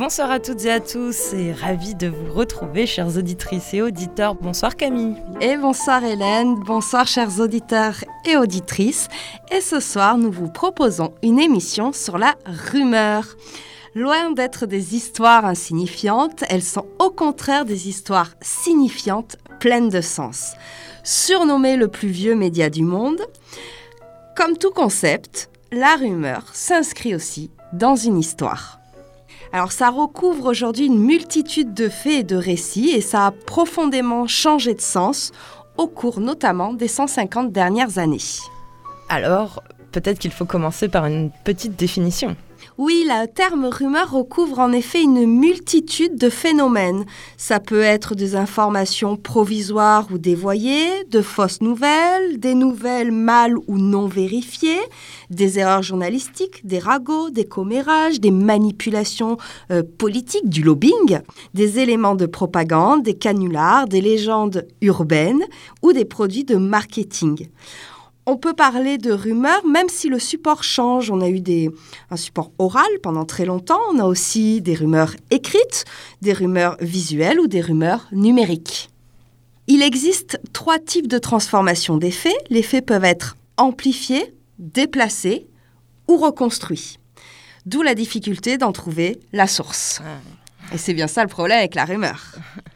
Bonsoir à toutes et à tous et ravi de vous retrouver, chères auditrices et auditeurs. Bonsoir Camille. Et bonsoir Hélène, bonsoir chers auditeurs et auditrices. Et ce soir, nous vous proposons une émission sur la rumeur. Loin d'être des histoires insignifiantes, elles sont au contraire des histoires signifiantes, pleines de sens. Surnommé le plus vieux média du monde, comme tout concept, la rumeur s'inscrit aussi dans une histoire. Alors ça recouvre aujourd'hui une multitude de faits et de récits et ça a profondément changé de sens au cours notamment des 150 dernières années. Alors, peut-être qu'il faut commencer par une petite définition. Oui, le terme rumeur recouvre en effet une multitude de phénomènes. Ça peut être des informations provisoires ou dévoyées, de fausses nouvelles, des nouvelles mal ou non vérifiées, des erreurs journalistiques, des ragots, des commérages, des manipulations euh, politiques, du lobbying, des éléments de propagande, des canulars, des légendes urbaines ou des produits de marketing on peut parler de rumeurs même si le support change. On a eu des, un support oral pendant très longtemps, on a aussi des rumeurs écrites, des rumeurs visuelles ou des rumeurs numériques. Il existe trois types de transformation des faits. Les faits peuvent être amplifiés, déplacés ou reconstruits. D'où la difficulté d'en trouver la source. Et c'est bien ça le problème avec la rumeur.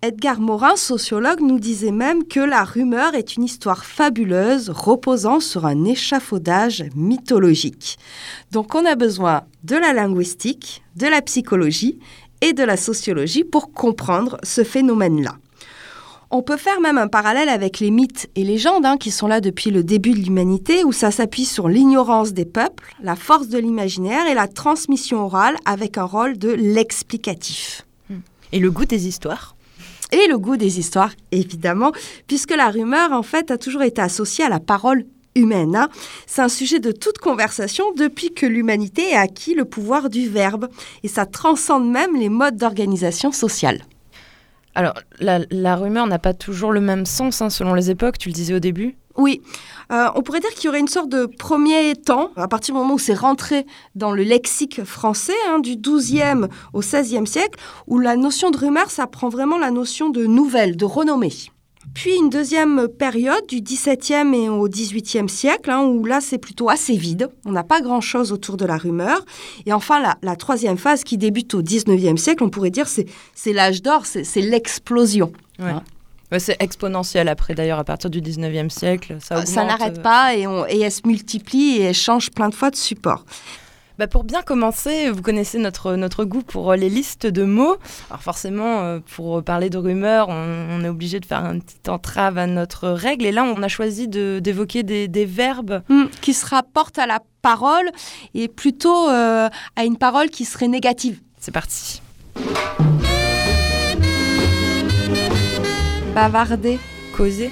Edgar Morin, sociologue, nous disait même que la rumeur est une histoire fabuleuse reposant sur un échafaudage mythologique. Donc on a besoin de la linguistique, de la psychologie et de la sociologie pour comprendre ce phénomène-là. On peut faire même un parallèle avec les mythes et légendes hein, qui sont là depuis le début de l'humanité, où ça s'appuie sur l'ignorance des peuples, la force de l'imaginaire et la transmission orale avec un rôle de l'explicatif. Et le goût des histoires? Et le goût des histoires, évidemment, puisque la rumeur, en fait, a toujours été associée à la parole humaine. Hein. C'est un sujet de toute conversation depuis que l'humanité a acquis le pouvoir du verbe, et ça transcende même les modes d'organisation sociale. Alors, la, rumeur n'a pas toujours le même sens hein, selon les époques, tu le disais au début Oui, euh, on pourrait dire qu'il y aurait une sorte de premier temps, à partir du moment où c'est rentré dans le lexique français, hein, du XIIe au XVIe siècle, où la notion de rumeur, ça prend vraiment la notion de nouvelle, de renommée. Puis une deuxième période du XVIIe et au XVIIIe siècle, hein, où là c'est plutôt assez vide, on n'a pas grand-chose autour de la rumeur. Et enfin la, troisième phase qui débute au XIXe siècle, on pourrait dire c'est, c'est l'âge d'or, c'est, l'explosion. Hein. C'est exponentiel après d'ailleurs à partir du 19e siècle. Ça, ça n'arrête pas et, on, et elle se multiplie et elle change plein de fois de support. Bah, pour bien commencer, vous connaissez notre, notre goût pour euh, les listes de mots. Alors forcément, euh, pour parler de rumeurs, on, est obligé de faire un petit entrave à notre règle. Et là, on a choisi d'évoquer des, des, verbes. Hmm, qui se rapportent à la parole et plutôt euh, à une parole qui serait négative. C'est parti. Bavarder. Causer.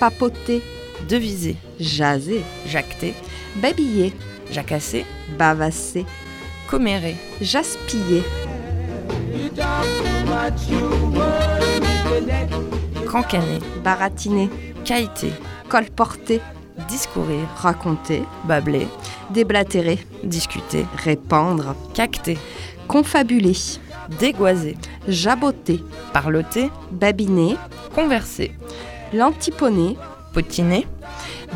Papoter. Deviser. Jaser. Jacter. Babiller jacasser, bavasser, commérer, jaspiller, cancaner, baratiner, caïter, colporter, discourir, raconter, babler, déblatérer, discuter, répandre, cacter, confabuler, dégoiser, jaboter, parloter, babiner, converser, lantiponner, potiner,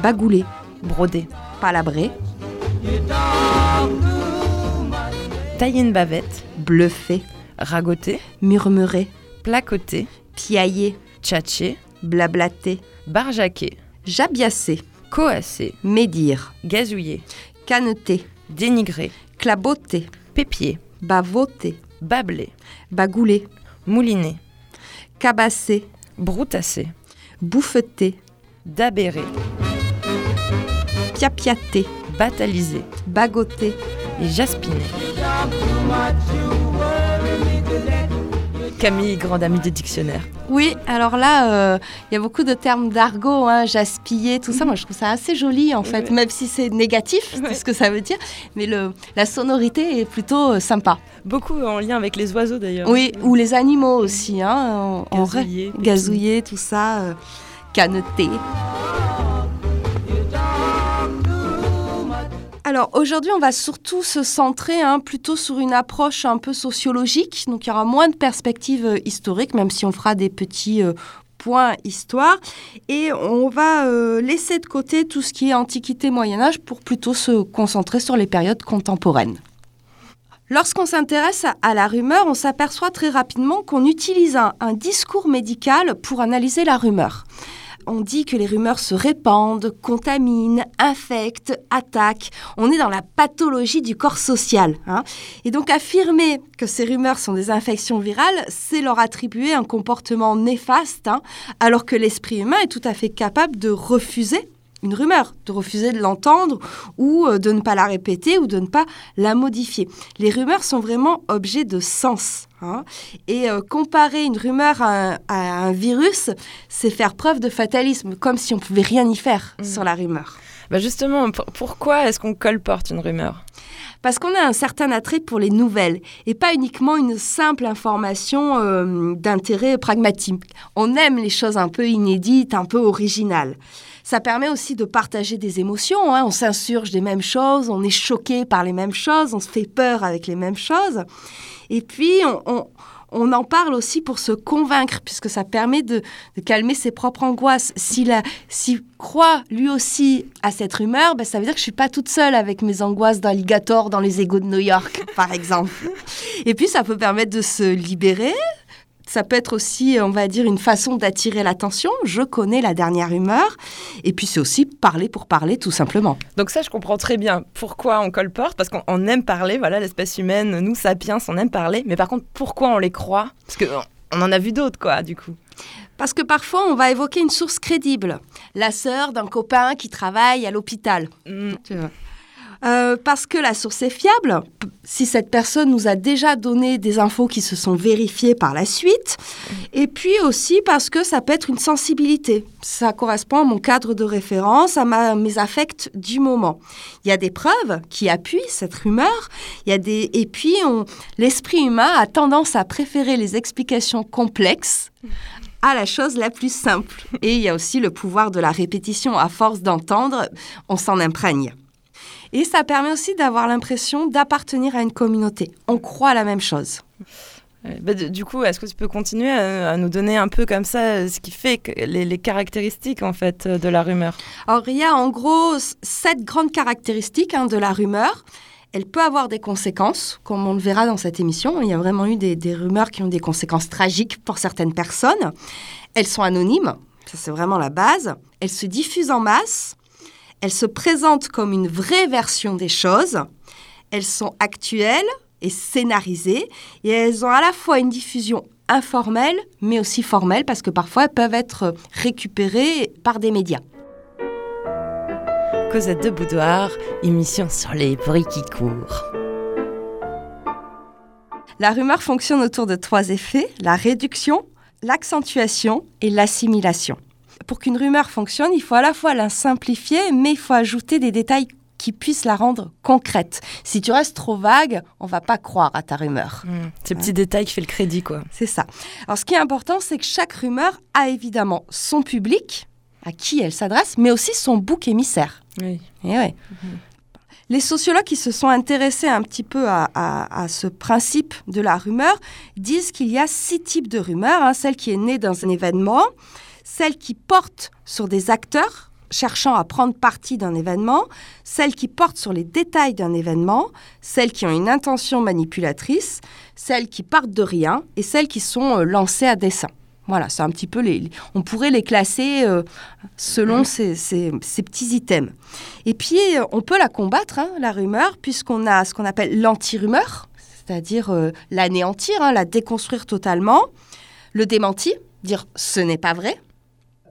bagouler, broder, palabrer, Tailler une bavette. Bluffer. Ragoter. Murmurer. Placoter. Piailler. Tchatcher. Blablater. Barjaquer. Jabiasser. Coasser. Médire. Gazouiller. Caneter. Dénigrer. Claboter. Pépier. Bavoter. Babler. Bagouler. Mouliner. Cabasser. Broutasser. Bouffeter. Dabérer. Piapiater bataliser, bagoter et jaspiner. Camille, grande amie des dictionnaires. Oui, alors là, euh, il y a beaucoup de termes d'argot, hein, jaspiller, tout ça. Moi, je trouve ça assez joli, en fait, même si c'est négatif, c'est ce que ça veut dire. Mais le, la sonorité est plutôt euh, sympa. Beaucoup en lien avec les oiseaux, d'ailleurs. Oui, ou les animaux aussi. Hein, gazouiller, gazouiller, tout ça, euh, caneter. Alors aujourd'hui, on va surtout se centrer hein, plutôt sur une approche un peu sociologique. Donc il y aura moins de perspectives euh, historiques, même si on fera des petits euh, points histoire. Et on va euh, laisser de côté tout ce qui est Antiquité, Moyen Âge pour plutôt se concentrer sur les périodes contemporaines. Lorsqu'on s'intéresse à la rumeur, on s'aperçoit très rapidement qu'on utilise un discours médical pour analyser la rumeur on dit que les rumeurs se répandent, contaminent, infectent, attaquent. On est dans la pathologie du corps social. Hein. Et donc affirmer que ces rumeurs sont des infections virales, c'est leur attribuer un comportement néfaste, hein, alors que l'esprit humain est tout à fait capable de refuser une rumeur, de refuser de l'entendre ou euh, de ne pas la répéter ou de ne pas la modifier. Les rumeurs sont vraiment objets de sens. Hein. Et euh, comparer une rumeur à un, virus, c'est faire preuve de fatalisme, comme si on pouvait rien y faire mmh. sur la rumeur. Bah justement, pourquoi est-ce qu'on colporte une rumeur? Parce qu'on a un certain attrait pour les nouvelles et pas uniquement une simple information euh, d'intérêt pragmatique. On aime les choses un peu inédites, un peu originales. Ça permet aussi de partager des émotions. Hein. On s'insurge des mêmes choses, on est choqué par les mêmes choses, on se fait peur avec les mêmes choses. Et puis, on, en parle aussi pour se convaincre, puisque ça permet de, calmer ses propres angoisses. S'il croit lui aussi à cette rumeur, ben, ça veut dire que je suis pas toute seule avec mes angoisses d'alligator dans les égouts de New York, par exemple. Et puis, ça peut permettre de se libérer, ça peut être aussi, on va dire, une façon d'attirer l'attention. Je connais la dernière rumeur. Et puis, c'est aussi parler pour parler, tout simplement. Donc ça, je comprends très bien pourquoi on colporte, parce qu'on aime parler. Voilà, l'espèce humaine, nous, sapiens, on aime parler. Mais par contre, pourquoi on les croit? Parce qu'on en a vu d'autres, quoi, du coup. Parce que parfois, on va évoquer une source crédible. La sœur d'un copain qui travaille à l'hôpital. Mmh. Tu vois. Euh, parce que la source est fiable. Si cette personne nous a déjà donné des infos qui se sont vérifiées par la suite. Et puis aussi parce que ça peut être une sensibilité. Ça correspond à mon cadre de référence, à mes affects du moment. Il y a des preuves qui appuient cette rumeur. Il y a des, et puis, l'esprit humain a tendance à préférer les explications complexes à la chose la plus simple. Et il y a aussi le pouvoir de la répétition. À force d'entendre, on s'en imprègne. Et ça permet aussi d'avoir l'impression d'appartenir à une communauté. On croit la même chose. Bah, du coup, est-ce que tu peux continuer à, nous donner un peu comme ça ce qui fait les, caractéristiques en fait de la rumeur? Alors il y a en gros sept grandes caractéristiques hein, de la rumeur. Elle peut avoir des conséquences, comme on le verra dans cette émission. Il y a vraiment eu des, des rumeurs qui ont des conséquences tragiques pour certaines personnes. Elles sont anonymes, ça c'est vraiment la base. Elles se diffusent en masse. Elles se présentent comme une vraie version des choses. Elles sont actuelles et scénarisées et elles ont à la fois une diffusion informelle mais aussi formelle parce que parfois elles peuvent être récupérées par des médias. Cosette de Boudoir, émission sur les bruits qui courent. La rumeur fonctionne autour de trois effets, la réduction, l'accentuation et l'assimilation pour qu'une rumeur fonctionne, il faut à la fois la simplifier, mais il faut ajouter des détails qui puissent la rendre concrète. Si tu restes trop vague, on va pas croire à ta rumeur. Mmh. C'est le petit détail qui fait le crédit, quoi. C'est ça. Alors, ce qui est important, c'est que chaque rumeur a évidemment son public, à qui elle s'adresse, mais aussi son bouc émissaire. Oui. Et ouais. Mmh. Les sociologues qui se sont intéressés un petit peu à, ce principe de la rumeur disent qu'il y a six types de rumeurs. Hein. celle qui est née dans un événement, celles qui portent sur des acteurs cherchant à prendre parti d'un événement, celles qui portent sur les détails d'un événement, celles qui ont une intention manipulatrice, celles qui partent de rien et celles qui sont euh, lancées à dessein. Voilà, c'est un petit peu les. On pourrait les classer euh, selon ces, petits items. Et puis, euh, on peut la combattre, hein, la rumeur, puisqu'on a ce qu'on appelle l'anti-rumeur, c'est-à-dire l'anéantir, hein, la déconstruire totalement, le démenti, dire ce n'est pas vrai,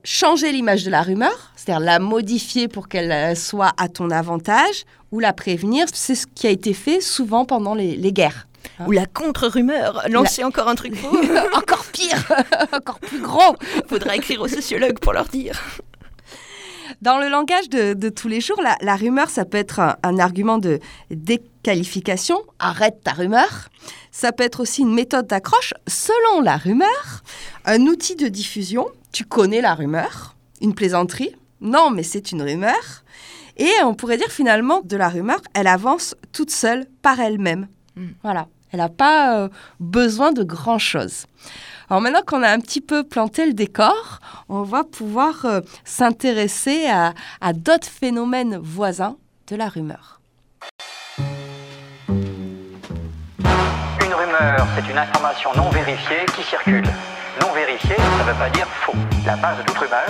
changer l'image de la rumeur, c'est-à-dire la modifier pour qu'elle euh, soit à ton avantage, ou la prévenir. C'est ce qui a été fait souvent pendant les, guerres. Hein? Ou la contre-rumeur, lancer encore un truc faux. encore pire, encore plus gros. Faudra écrire aux sociologues pour leur dire. Dans le langage de, tous les jours, la, rumeur, ça peut être un, argument de déqualification, arrête ta rumeur. Ça peut être aussi une méthode d'accroche selon la rumeur, un outil de diffusion, tu connais la rumeur, une plaisanterie, non mais c'est une rumeur, Et on pourrait dire finalement de la rumeur, elle avance toute seule par elle-même. Mm. Voilà, elle n'a pas euh, besoin de grand-chose. Alors maintenant qu'on a un petit peu planté le décor, on va pouvoir euh, s'intéresser à, à d'autres phénomènes voisins de la rumeur. Une rumeur, c'est une information non vérifiée qui circule. Non vérifiée, ça ne veut pas dire faux. La base de toute rumeur,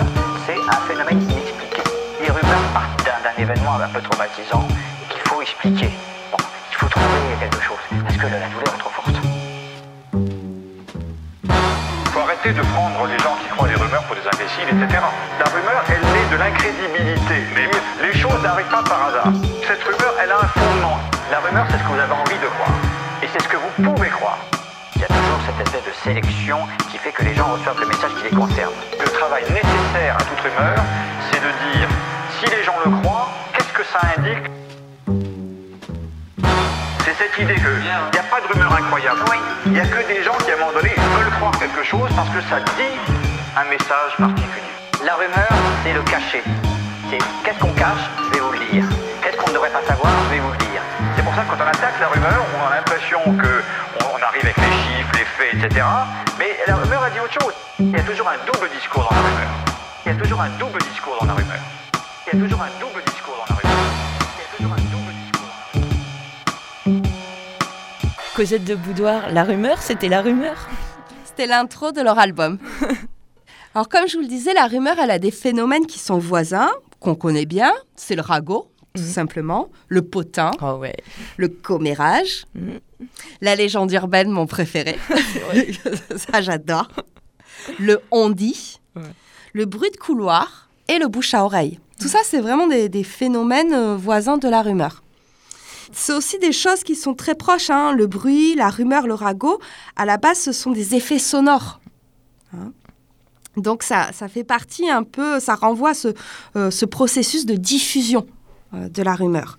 c'est un phénomène inexpliqué. Les rumeurs partent d'un- événement un peu traumatisant qu'il faut expliquer. Bon, il faut trouver quelque chose, parce que la la douleur est trop forte. Il faut arrêter de prendre les gens qui croient les rumeurs pour des imbéciles, etc. La rumeur, elle naît de l'incrédibilité. Mais les choses n'arrivent pas par hasard. Cette rumeur, elle a un fondement. La rumeur, c'est ce que vous avez envie de croire. Et c'est ce que vous pouvez croire. Sélection qui fait que les gens reçoivent le message qui les concerne. Le travail nécessaire à toute rumeur, c'est de dire, si les gens le croient, qu'est-ce que ça indique? C'est cette idée qu'il n'y a pas de rumeur incroyable. Il n'y a que des gens qui, à un moment donné, veulent croire quelque chose parce que ça dit un message particulier. La rumeur, c'est le cacher. C'est qu'est-ce qu'on cache? Je vais vous le dire. Qu'est-ce qu'on ne devrait pas savoir? Je vais vous le dire. C'est pour ça que quand on attaque la rumeur, on a etc. Mais la rumeur a dit autre chose. Il y a toujours un double discours dans la rumeur. Il y a toujours un double discours dans la rumeur. Il y a toujours un double discours dans la rumeur. Il y a toujours un double discours dans la rumeur. Cosette de Boudoir, la rumeur, c'était la rumeur. C'était l'intro de leur album. Alors comme je vous le disais, la rumeur, elle a des phénomènes qui sont voisins, qu'on connaît bien. C'est le ragot, tout Mhm. simplement, le potin, Oh ouais. le commérage, Mhm. la légende urbaine, mon préféré. Ça, j'adore. Le on-dit, Ouais. le bruit de couloir et le bouche à oreille. Tout ça, c'est vraiment des, des phénomènes euh, voisins de la rumeur. C'est aussi des choses qui sont très proches. hein. Le bruit, la rumeur, le ragot, à la base, ce sont des effets sonores. Hein. Donc ça, ça fait partie un peu, ça renvoie à ce, euh, ce processus de diffusion de la rumeur.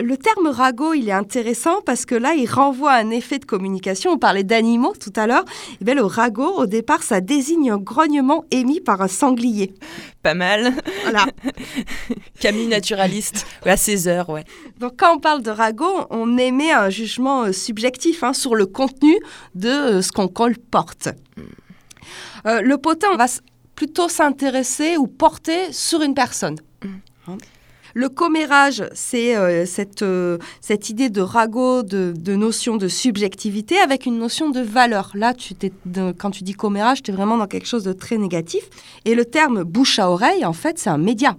Le terme ragot, il est intéressant parce que là, il renvoie à un effet de communication. On parlait d'animaux tout à l'heure. Eh bien, le ragot, au départ, ça désigne un grognement émis par un sanglier. Pas mal. Voilà. Camille naturaliste. À 16 heures, ouais. Donc, quand on parle de ragot, on émet un jugement euh, subjectif hein, sur le contenu de euh, ce qu'on colporte. Euh, le potin va plutôt s'intéresser ou porter sur une personne. Hein? Le commérage, c'est euh, cette, euh, cette idée de ragot, de, de notion de subjectivité avec une notion de valeur. Là, tu t'es- de- quand tu dis commérage, tu es vraiment dans quelque chose de très négatif. Et le terme bouche à oreille, en fait, c'est un média.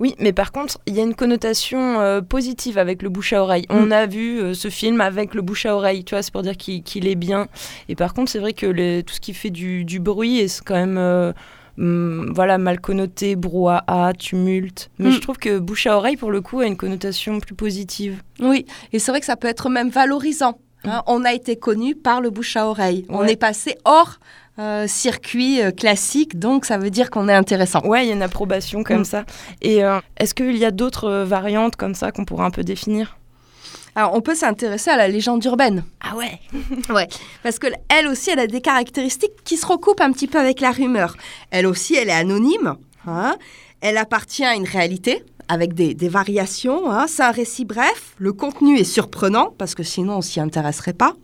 Oui, mais par contre, il y a une connotation euh, positive avec le bouche à oreille. On Mm. a vu euh, ce film avec le bouche à oreille, tu vois, c'est pour dire qu'il est bien. Et par contre, c'est vrai que les- tout ce qui fait du, du bruit est quand même euh, hum, voilà, mal connoté, brouhaha, tumulte. Mais Mm. je trouve que bouche à oreille, pour le coup, a une connotation plus positive. Oui, et c'est vrai que ça peut être même valorisant. hein. On a été connu par le bouche à oreille. On est passé hors euh, circuit euh, classique, donc ça veut dire qu'on est intéressant. Ouais, il y a une approbation comme Mm. ça. Et euh, est-ce qu'il y a d'autres variantes comme ça qu'on pourrait un peu définir? Alors on peut s'intéresser à la légende urbaine, Ah ouais parce que elle aussi, elle a des caractéristiques qui se recoupent un petit peu avec la rumeur. Elle aussi, elle est anonyme. hein. Elle appartient à une réalité avec des, des variations. hein. C'est un récit bref. Le contenu est surprenant parce que sinon on s'y intéresserait pas.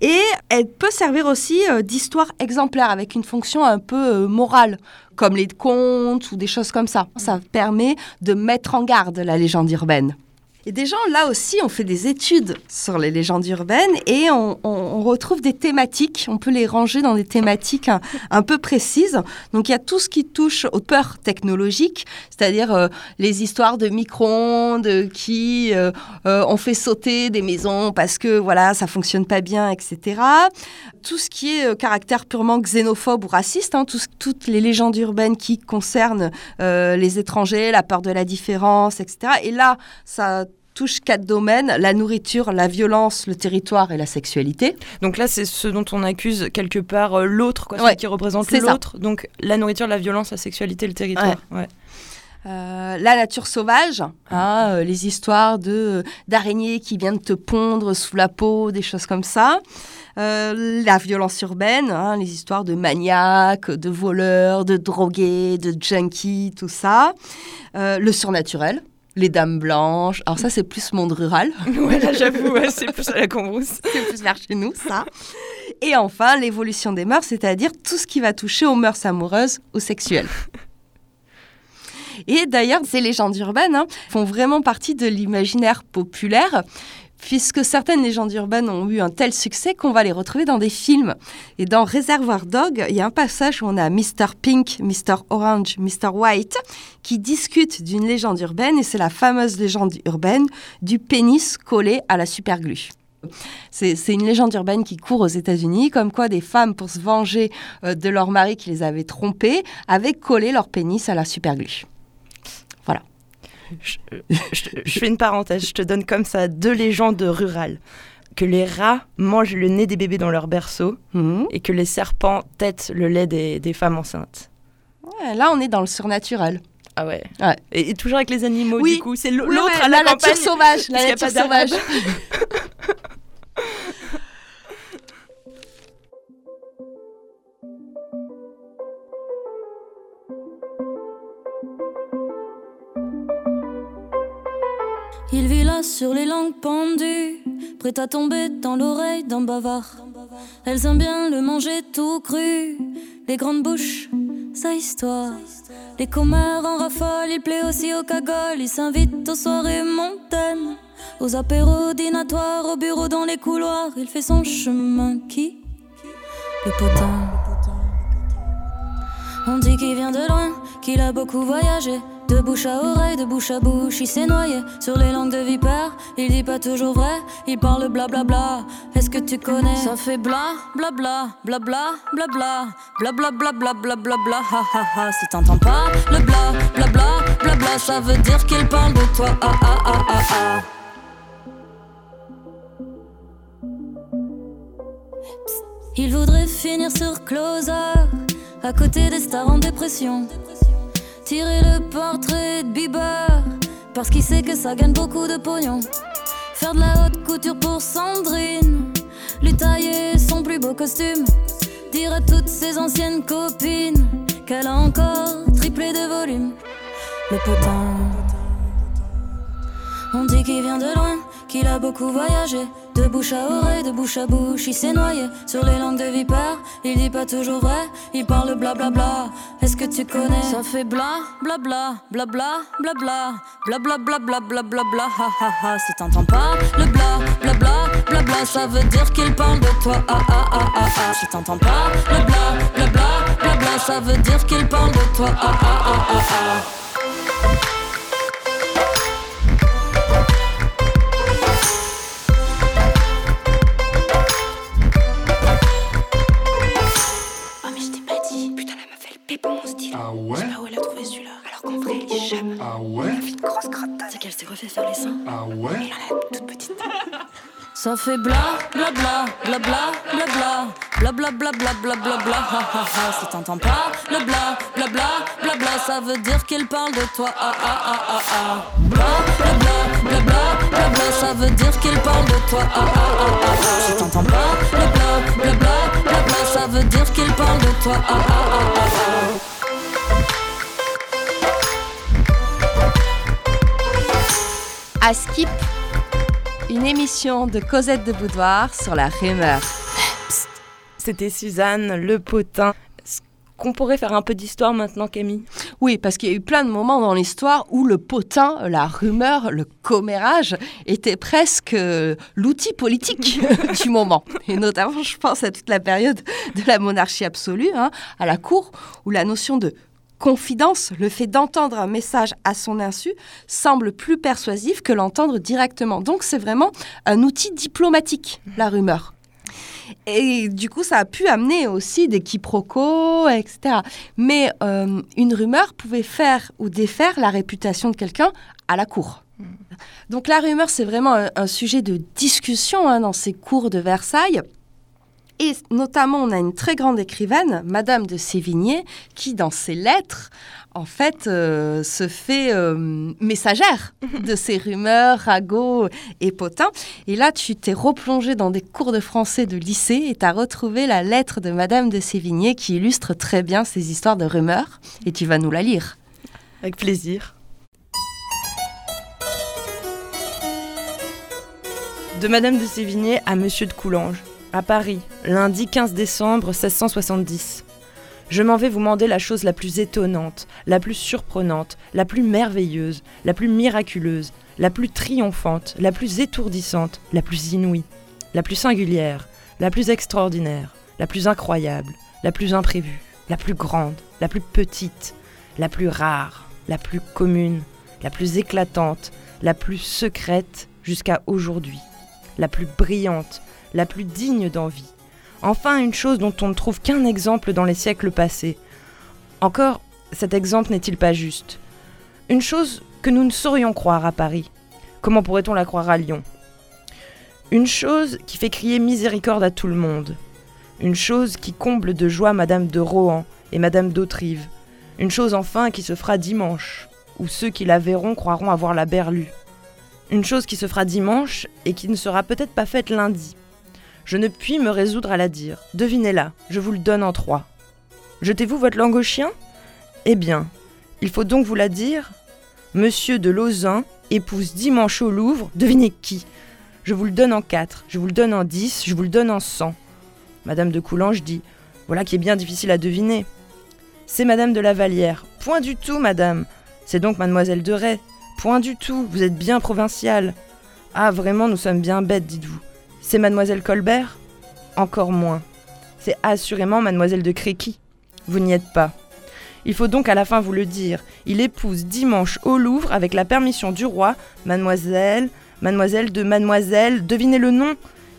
Et elle peut servir aussi euh, d'histoire exemplaire avec une fonction un peu euh, morale, comme les contes ou des choses comme ça. Ça permet de mettre en garde la légende urbaine. Et des gens, là aussi, ont fait des études sur les légendes urbaines et on, on- on retrouve des thématiques. On peut les ranger dans des thématiques un, peu précises. Donc, il y a tout ce qui touche aux peurs technologiques, c'est-à-dire euh, les histoires de micro-ondes qui euh, euh, ont fait sauter des maisons parce que voilà, ça fonctionne pas bien, etc. Tout ce qui est caractère purement xénophobe ou raciste, hein, toutes les légendes urbaines qui concernent les étrangers, la peur de la différence, etc. Et là, ça touche quatre domaines, la nourriture, la violence, le territoire et la sexualité. Donc là, c'est ce dont on accuse quelque part euh, l'autre, quoi, Ouais, qui représente l'autre. Donc la nourriture, la violence, la sexualité, le territoire. Ouais. Euh, la nature sauvage, hein, euh, les histoires de d'araignées qui viennent te pondre sous la peau, des choses comme ça. Euh, la violence urbaine, hein, les histoires de maniaques, de voleurs, de drogués, de junkies, tout ça. Le surnaturel. Les dames blanches. Alors ça, c'est plus monde rural. ouais, là, j'avoue, ouais, c'est plus à la cambrousse. c'est plus vers chez nous, ça. Et enfin, l'évolution des mœurs, c'est-à-dire tout ce qui va toucher aux mœurs amoureuses ou sexuelles. Et d'ailleurs, ces légendes urbaines hein, font vraiment partie de l'imaginaire populaire puisque certaines légendes urbaines ont eu un tel succès qu'on va les retrouver dans des films. Et dans Réservoir Dog, il y a un passage où on a Mr. Pink, Mr. Orange, Mr. White qui discutent d'une légende urbaine, et c'est la fameuse légende urbaine du pénis collé à la superglue. C'est une légende urbaine qui court aux États-Unis, comme quoi des femmes, pour se venger euh, de leur mari qui les avait trompées, avaient collé leur pénis à la superglue. Voilà. Je, fais une parenthèse, je te donne comme ça deux légendes rurales. Que les rats mangent le nez des bébés dans leur berceau Mhm. et que les serpents têtent le lait des, des femmes enceintes. Ouais, là, on est dans le surnaturel. Ah ouais. Ouais. Et, et toujours avec les animaux, Oui. du coup. C'est l'autre Oui, ouais, à la, la campagne. nature sauvage. La nature sauvage. Il vit là sur les langues pendues, prêt à tomber dans l'oreille d'un bavard. Elles aiment bien le manger tout cru, les grandes bouches, sa histoire. Les commères en rafale, il plaît aussi aux cagoles, il s'invite aux soirées montaines, aux apéros dînatoires, au bureau dans les couloirs. Il fait son chemin qui? Le potin. On dit qu'il vient de loin, qu'il a beaucoup voyagé. De bouche à oreille, de bouche à bouche, il s'est noyé sur les langues de vipère. Il dit pas toujours vrai, il parle blablabla. Est-ce que tu connais? Ça fait bla blabla, blabla, blabla, blabla, blabla, blabla, bla, ha ha ha. Si t'entends pas le bla blabla, blabla, ça veut dire qu'il parle de toi. Ah ah ah ah ah. Il voudrait finir sur Closer, à côté des stars en dépression. Tirer le portrait de Bieber, parce qu'il sait que ça gagne beaucoup de pognon. Faire de la haute couture pour Sandrine, lui tailler son plus beau costume. Dire à toutes ses anciennes copines qu'elle a encore triplé de volume. Le potin. On dit qu'il vient de loin, qu'il a beaucoup voyagé. De bouche à oreille, de bouche à bouche, il s'est noyé sur les langues de vipère. Il dit pas toujours vrai, il parle blablabla. Est-ce que tu connais? Ça fait bla blabla, blabla, blabla, blabla, blabla, blabla, bla, ha ha ha. Si t'entends pas le bla blabla, blabla, ça veut dire qu'il parle de toi. Ah ah ah ah ah. Si t'entends pas le bla blabla, blabla, ça veut dire qu'il parle de toi. Ah ah ah ah. Refait faire les seins. Ah ouais en a toute petite. Ça fait bla bla bla bla bla bla bla bla bla bla bla bla bla bla ha ha ha Si t'entends pas le bla bla bla bla bla ça veut dire qu'il parle de toi ah ah ah ah ah Bla bla bla bla bla bla bla ça veut dire qu'il parle de toi ah ah ah ah ah Si t'entends pas le bla bla bla bla bla ça veut dire qu'il parle de toi ah ah ah ah ah À Skip, une émission de Cosette de Boudoir sur la rumeur. C'était Suzanne, le potin. Est-ce qu'on pourrait faire un peu d'histoire maintenant, Camille? Oui, parce qu'il y a eu plein de moments dans l'histoire où le potin, la rumeur, le commérage était presque euh, l'outil politique du moment. Et notamment, je pense à toute la période de la monarchie absolue, hein, à la cour, où la notion de confidence, le fait d'entendre un message à son insu, semble plus persuasif que l'entendre directement. Donc c'est vraiment un outil diplomatique, la rumeur. Et du coup, ça a pu amener aussi des quiproquos, etc. Mais euh, une rumeur pouvait faire ou défaire la réputation de quelqu'un à la cour. Donc la rumeur, c'est vraiment un, un sujet de discussion hein, dans ces cours de Versailles. Et notamment, on a une très grande écrivaine, Madame de Sévigné, qui, dans ses lettres, en fait, euh, se fait euh, messagère de ces rumeurs, ragots et potins. Et là, tu t'es replongé dans des cours de français de lycée et tu as retrouvé la lettre de Madame de Sévigné qui illustre très bien ces histoires de rumeurs. Et tu vas nous la lire. Avec plaisir. De Madame de Sévigné à Monsieur de Coulanges à Paris, lundi 15 décembre 1670. Je m'en vais vous demander la chose la plus étonnante, la plus surprenante, la plus merveilleuse, la plus miraculeuse, la plus triomphante, la plus étourdissante, la plus inouïe, la plus singulière, la plus extraordinaire, la plus incroyable, la plus imprévue, la plus grande, la plus petite, la plus rare, la plus commune, la plus éclatante, la plus secrète jusqu'à aujourd'hui, la plus brillante, la plus digne d'envie. Enfin, une chose dont on ne trouve qu'un exemple dans les siècles passés. Encore, cet exemple n'est-il pas juste? Une chose que nous ne saurions croire à Paris. Comment pourrait-on la croire à Lyon? Une chose qui fait crier miséricorde à tout le monde. Une chose qui comble de joie Madame de Rohan et Madame d'Autrive. Une chose enfin qui se fera dimanche, où ceux qui la verront croiront avoir la berlue. Une chose qui se fera dimanche et qui ne sera peut-être pas faite lundi. Je ne puis me résoudre à la dire. Devinez-la, je vous le donne en trois. Jetez-vous votre langue au chien? Eh bien, il faut donc vous la dire Monsieur de Lausanne épouse dimanche au Louvre, devinez qui? Je vous le donne en quatre, je vous le donne en dix, je vous le donne en cent. Madame de Coulanges dit Voilà qui est bien difficile à deviner. C'est Madame de la Vallière. Point du tout, madame. C'est donc Mademoiselle de Ray. Point du tout, vous êtes bien provinciale. Ah, vraiment, nous sommes bien bêtes, dites-vous. C'est Mademoiselle Colbert? Encore moins. C'est assurément Mademoiselle de Créqui. Vous n'y êtes pas. Il faut donc à la fin vous le dire. Il épouse dimanche au Louvre, avec la permission du roi, Mademoiselle, Mademoiselle de Mademoiselle, devinez le nom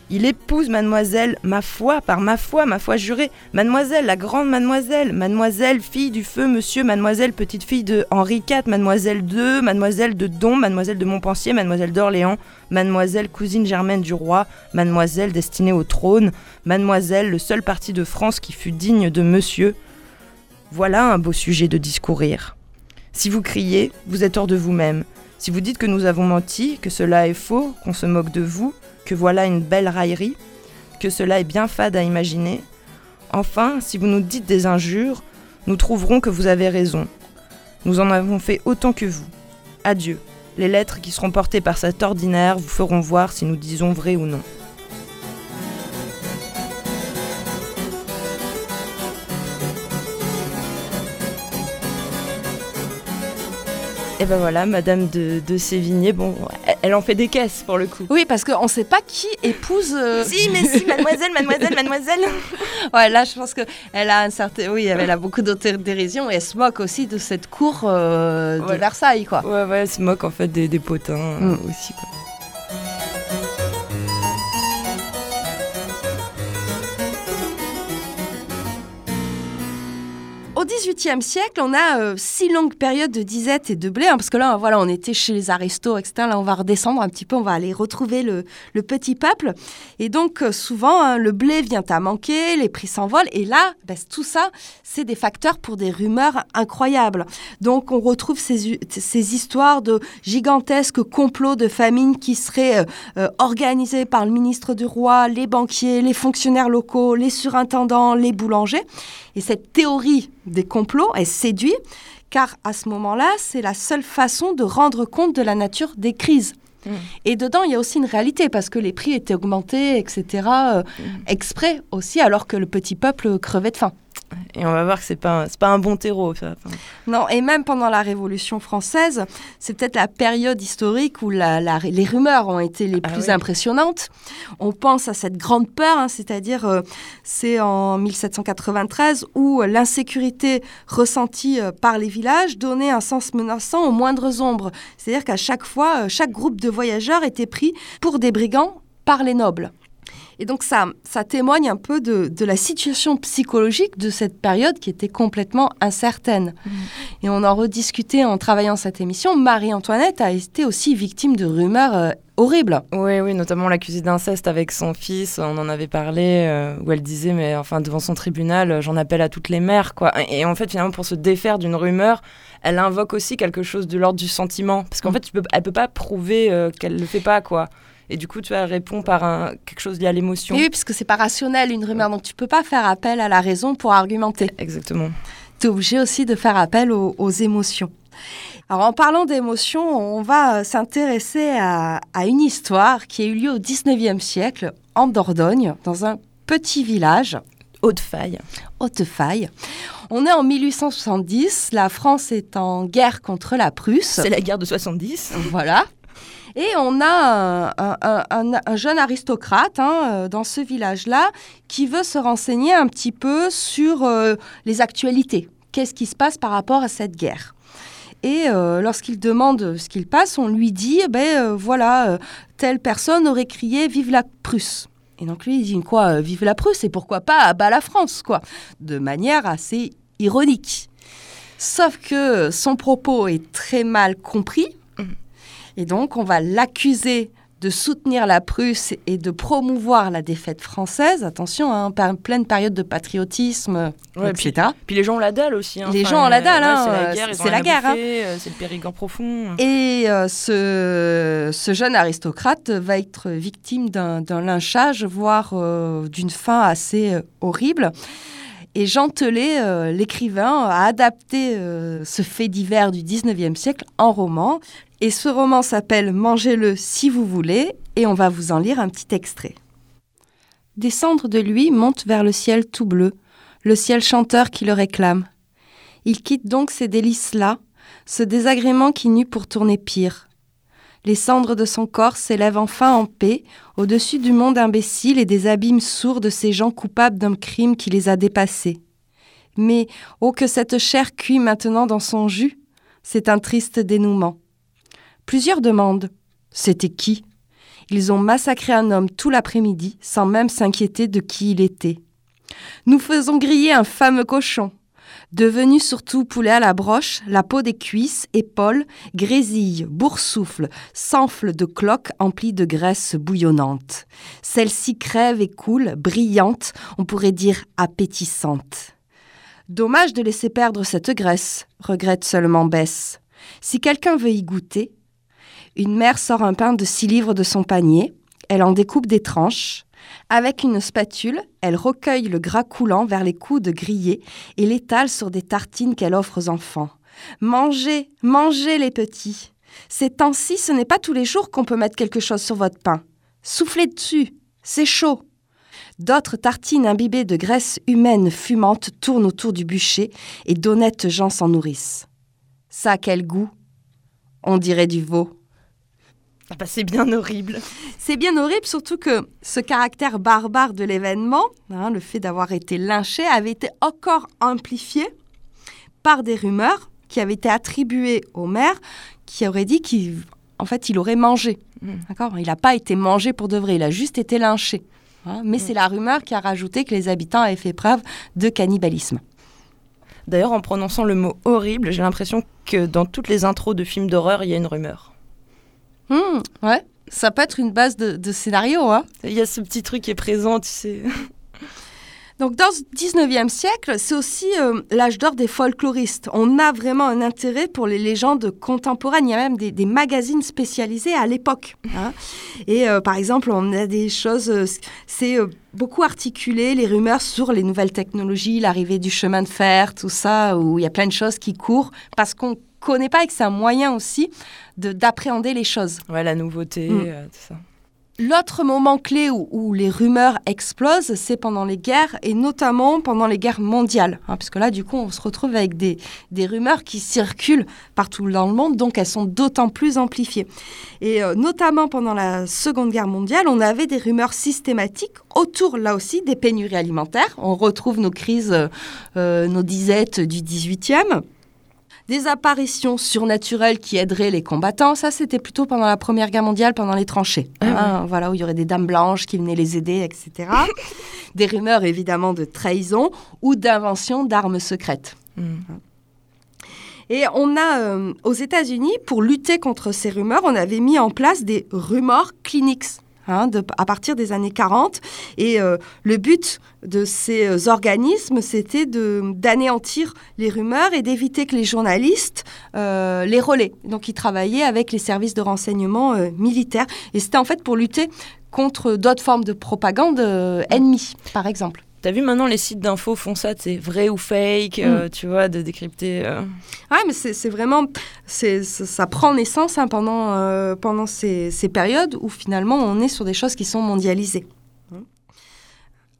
il épouse mademoiselle, ma foi, par ma foi, ma foi jurée, mademoiselle, la grande mademoiselle, mademoiselle, fille du feu, monsieur, mademoiselle, petite fille de Henri IV, mademoiselle II, mademoiselle de Don, mademoiselle de Montpensier, mademoiselle d'Orléans, mademoiselle, cousine germaine du roi, mademoiselle, destinée au trône, mademoiselle, le seul parti de France qui fut digne de monsieur. Voilà un beau sujet de discourir. Si vous criez, vous êtes hors de vous-même. Si vous dites que nous avons menti, que cela est faux, qu'on se moque de vous, que voilà une belle raillerie, que cela est bien fade à imaginer. Enfin, si vous nous dites des injures, nous trouverons que vous avez raison. Nous en avons fait autant que vous. Adieu. Les lettres qui seront portées par cet ordinaire vous feront voir si nous disons vrai ou non. Et ben voilà, Madame de, de Sévigné, bon, elle, elle en fait des caisses pour le coup. Oui, parce qu'on ne sait pas qui épouse. euh, Si, mais si, mademoiselle, mademoiselle, mademoiselle. Ouais, là, je pense qu'elle a un certain. Oui, elle a beaucoup d'autodérision et elle se moque aussi de cette cour euh, de Ouais. Versailles, quoi. Ouais, ouais, elle se moque en fait des, des potins euh, Mm. aussi. Quoi. XVIIIe siècle, on a euh, six longues périodes de disette et de blé, hein, parce que là, voilà, on était chez les aristos, etc. Là, on va redescendre un petit peu, on va aller retrouver le, petit peuple. Et donc, euh, souvent, hein, le blé vient à manquer, les prix s'envolent. Et là, ben, tout ça, c'est des facteurs pour des rumeurs incroyables. Donc, on retrouve ces histoires de gigantesques complots de famine qui seraient euh, euh, organisés par le ministre du roi, les banquiers, les fonctionnaires locaux, les surintendants, les boulangers. Et cette théorie des complots, elle séduit, car à ce moment-là, c'est la seule façon de rendre compte de la nature des crises. Mm. Et dedans, il y a aussi une réalité, parce que les prix étaient augmentés, etc., euh, exprès aussi, alors que le petit peuple crevait de faim. Et on va voir que c'est pas, un- pas un bon terreau. Ça. Non, et même pendant la Révolution française, c'est peut-être la période historique où la- la- les rumeurs ont été les Ah plus oui. impressionnantes. On pense à cette grande peur, hein, c'est-à-dire euh, c'est en 1793 où euh, l'insécurité ressentie euh, par les villages donnait un sens menaçant aux moindres ombres. C'est-à-dire qu'à chaque fois, euh, chaque groupe de voyageurs était pris pour des brigands par les nobles. Et donc ça, ça témoigne un peu de, de la situation psychologique de cette période qui était complètement incertaine. Et on en rediscutait en travaillant cette émission. Marie-Antoinette a été aussi victime de rumeurs euh, horribles. Oui, oui, notamment l'accusé d'inceste avec son fils, on en avait parlé, euh, où elle disait, mais enfin, devant son tribunal, euh, j'en appelle à toutes les mères, quoi. Et en fait, finalement, pour se défaire d'une rumeur, elle invoque aussi quelque chose de l'ordre du sentiment. Parce qu'en Mm. fait, tu peux, elle peut pas prouver euh, qu'elle le fait pas, quoi. Et du coup, tu vois, répond par un, quelque chose lié à l'émotion. Oui, puisque c'est pas rationnel une rumeur, donc tu peux pas faire appel à la raison pour argumenter. Exactement. Tu es obligé aussi de faire appel aux, aux émotions. Alors en parlant d'émotion, on va s'intéresser à, à une histoire qui a eu lieu au 19e siècle en Dordogne, dans un petit village Haute faille. Haute-Faille. On est en 1870, la France est en guerre contre la Prusse. C'est la guerre de 70. Voilà. Et on a un, un- un- un jeune aristocrate hein, euh, dans ce village-là qui veut se renseigner un petit peu sur euh, les actualités. Qu'est-ce qui se passe par rapport à cette guerre? Et euh, lorsqu'il demande ce qu'il passe, on lui dit, eh ben voilà, telle personne aurait crié Vive la Prusse. Et donc lui, il dit quoi Vive la Prusse et pourquoi pas à bas la France, quoi. De manière assez ironique. Sauf que son propos est très mal compris. Et donc, on va l'accuser de soutenir la Prusse et de promouvoir la défaite française. Attention, hein, en pleine période de patriotisme, Ouais, etc. Puis les gens ont la dalle aussi. hein. Les Enfin, gens ont la dalle, ouais, hein, C'est euh, la guerre, c'est à guerre, hein. euh, C'est le Périgord profond. Et euh, ce, ce jeune aristocrate va être victime d'un lynchage, voire euh, d'une fin assez euh, horrible. Et Jean Telet, euh, l'écrivain, a adapté euh, ce fait divers du 19e siècle en roman. Et ce roman s'appelle Mangez-le si vous voulez, et on va vous en lire un petit extrait. Des cendres de lui montent vers le ciel tout bleu, le ciel chanteur qui le réclame. Il quitte donc ces délices-là, ce désagrément qui n'eut pour tourner pire. Les cendres de son corps s'élèvent enfin en paix, au-dessus du monde imbécile et des abîmes sourds de ces gens coupables d'un crime qui les a dépassés. Mais, oh que cette chair cuit maintenant dans son jus, c'est un triste dénouement. Plusieurs demandent C'était qui? Ils ont massacré un homme tout l'après-midi sans même s'inquiéter de qui il était. Nous faisons griller un fameux cochon. Devenu surtout poulet à la broche, la peau des cuisses, épaules, grésille, boursoufle, s'enfle de cloques emplies de graisse bouillonnante. Celle-ci crève et coule, brillante, on pourrait dire appétissante. Dommage de laisser perdre cette graisse, regrette seulement Bess. Si quelqu'un veut y goûter, une mère sort un pain de six livres de son panier, elle en découpe des tranches. Avec une spatule, elle recueille le gras coulant vers les coudes grillés et l'étale sur des tartines qu'elle offre aux enfants. Mangez, mangez les petits. Ces temps-ci, ce n'est pas tous les jours qu'on peut mettre quelque chose sur votre pain. Soufflez dessus, c'est chaud. D'autres tartines imbibées de graisse humaine fumante tournent autour du bûcher et d'honnêtes gens s'en nourrissent. Ça quel goût? On dirait du veau. Ah bah, c'est bien horrible. C'est bien horrible, surtout que ce caractère barbare de l'événement, hein, le fait d'avoir été lynché, avait été encore amplifié par des rumeurs qui avaient été attribuées au maire, qui aurait dit qu'il en fait, il aurait mangé. Mm. D'accord? Il n'a pas été mangé pour de vrai, il a juste été lynché. hein. mais c'est la rumeur qui a rajouté que les habitants avaient fait preuve de cannibalisme. D'ailleurs, en prononçant le mot horrible, j'ai l'impression que dans toutes les intros de films d'horreur, il y a une rumeur. Hmm, ouais, ça peut être une base de, de scénario. Hein Il y a ce petit truc qui est présent, tu sais. Donc dans ce 19e siècle, c'est aussi euh, l'âge d'or des folkloristes. On a vraiment un intérêt pour les légendes contemporaines. Il y a même des, des magazines spécialisés à l'époque. hein. Et euh, par exemple, on a des choses, euh, c'est beaucoup articulé, les rumeurs sur les nouvelles technologies, l'arrivée du chemin de fer, tout ça, où il y a plein de choses qui courent, parce qu'on connaît pas et que c'est un moyen aussi de- d'appréhender les choses. Ouais, la nouveauté, Mm. euh, tout ça. L'autre moment clé où, où les rumeurs explosent, c'est pendant les guerres, et notamment pendant les guerres mondiales. hein, puisque là, du coup, on se retrouve avec des, des rumeurs qui circulent partout dans le monde, donc elles sont d'autant plus amplifiées. Et euh, notamment pendant la Seconde Guerre mondiale, on avait des rumeurs systématiques autour, là aussi, des pénuries alimentaires. On retrouve nos crises, euh, nos disettes du 18e des apparitions surnaturelles qui aideraient les combattants. Ça, c'était plutôt pendant la Première Guerre mondiale, pendant les tranchées. Ah Hein, Voilà, où il y aurait des dames blanches qui venaient les aider, etc. des rumeurs, évidemment, de trahison ou d'invention d'armes secrètes. Mm. Et on a, euh, aux États-Unis, pour lutter contre ces rumeurs, on avait mis en place des rumors clinics. Hein, de- à partir des années 40. Et euh, le but de ces euh, organismes, c'était d'anéantir les rumeurs et d'éviter que les journalistes euh, les relaient. Donc, ils travaillaient avec les services de renseignement euh, militaires. Et c'était en fait pour lutter contre d'autres formes de propagande euh, ennemie, par exemple. T'as vu maintenant les sites d'infos font ça, c'est vrai ou fake, euh, tu vois, de décrypter. euh. Ouais, mais c'est vraiment, c'est ça, ça prend naissance hein, pendant euh, pendant ces, ces périodes où finalement on est sur des choses qui sont mondialisées.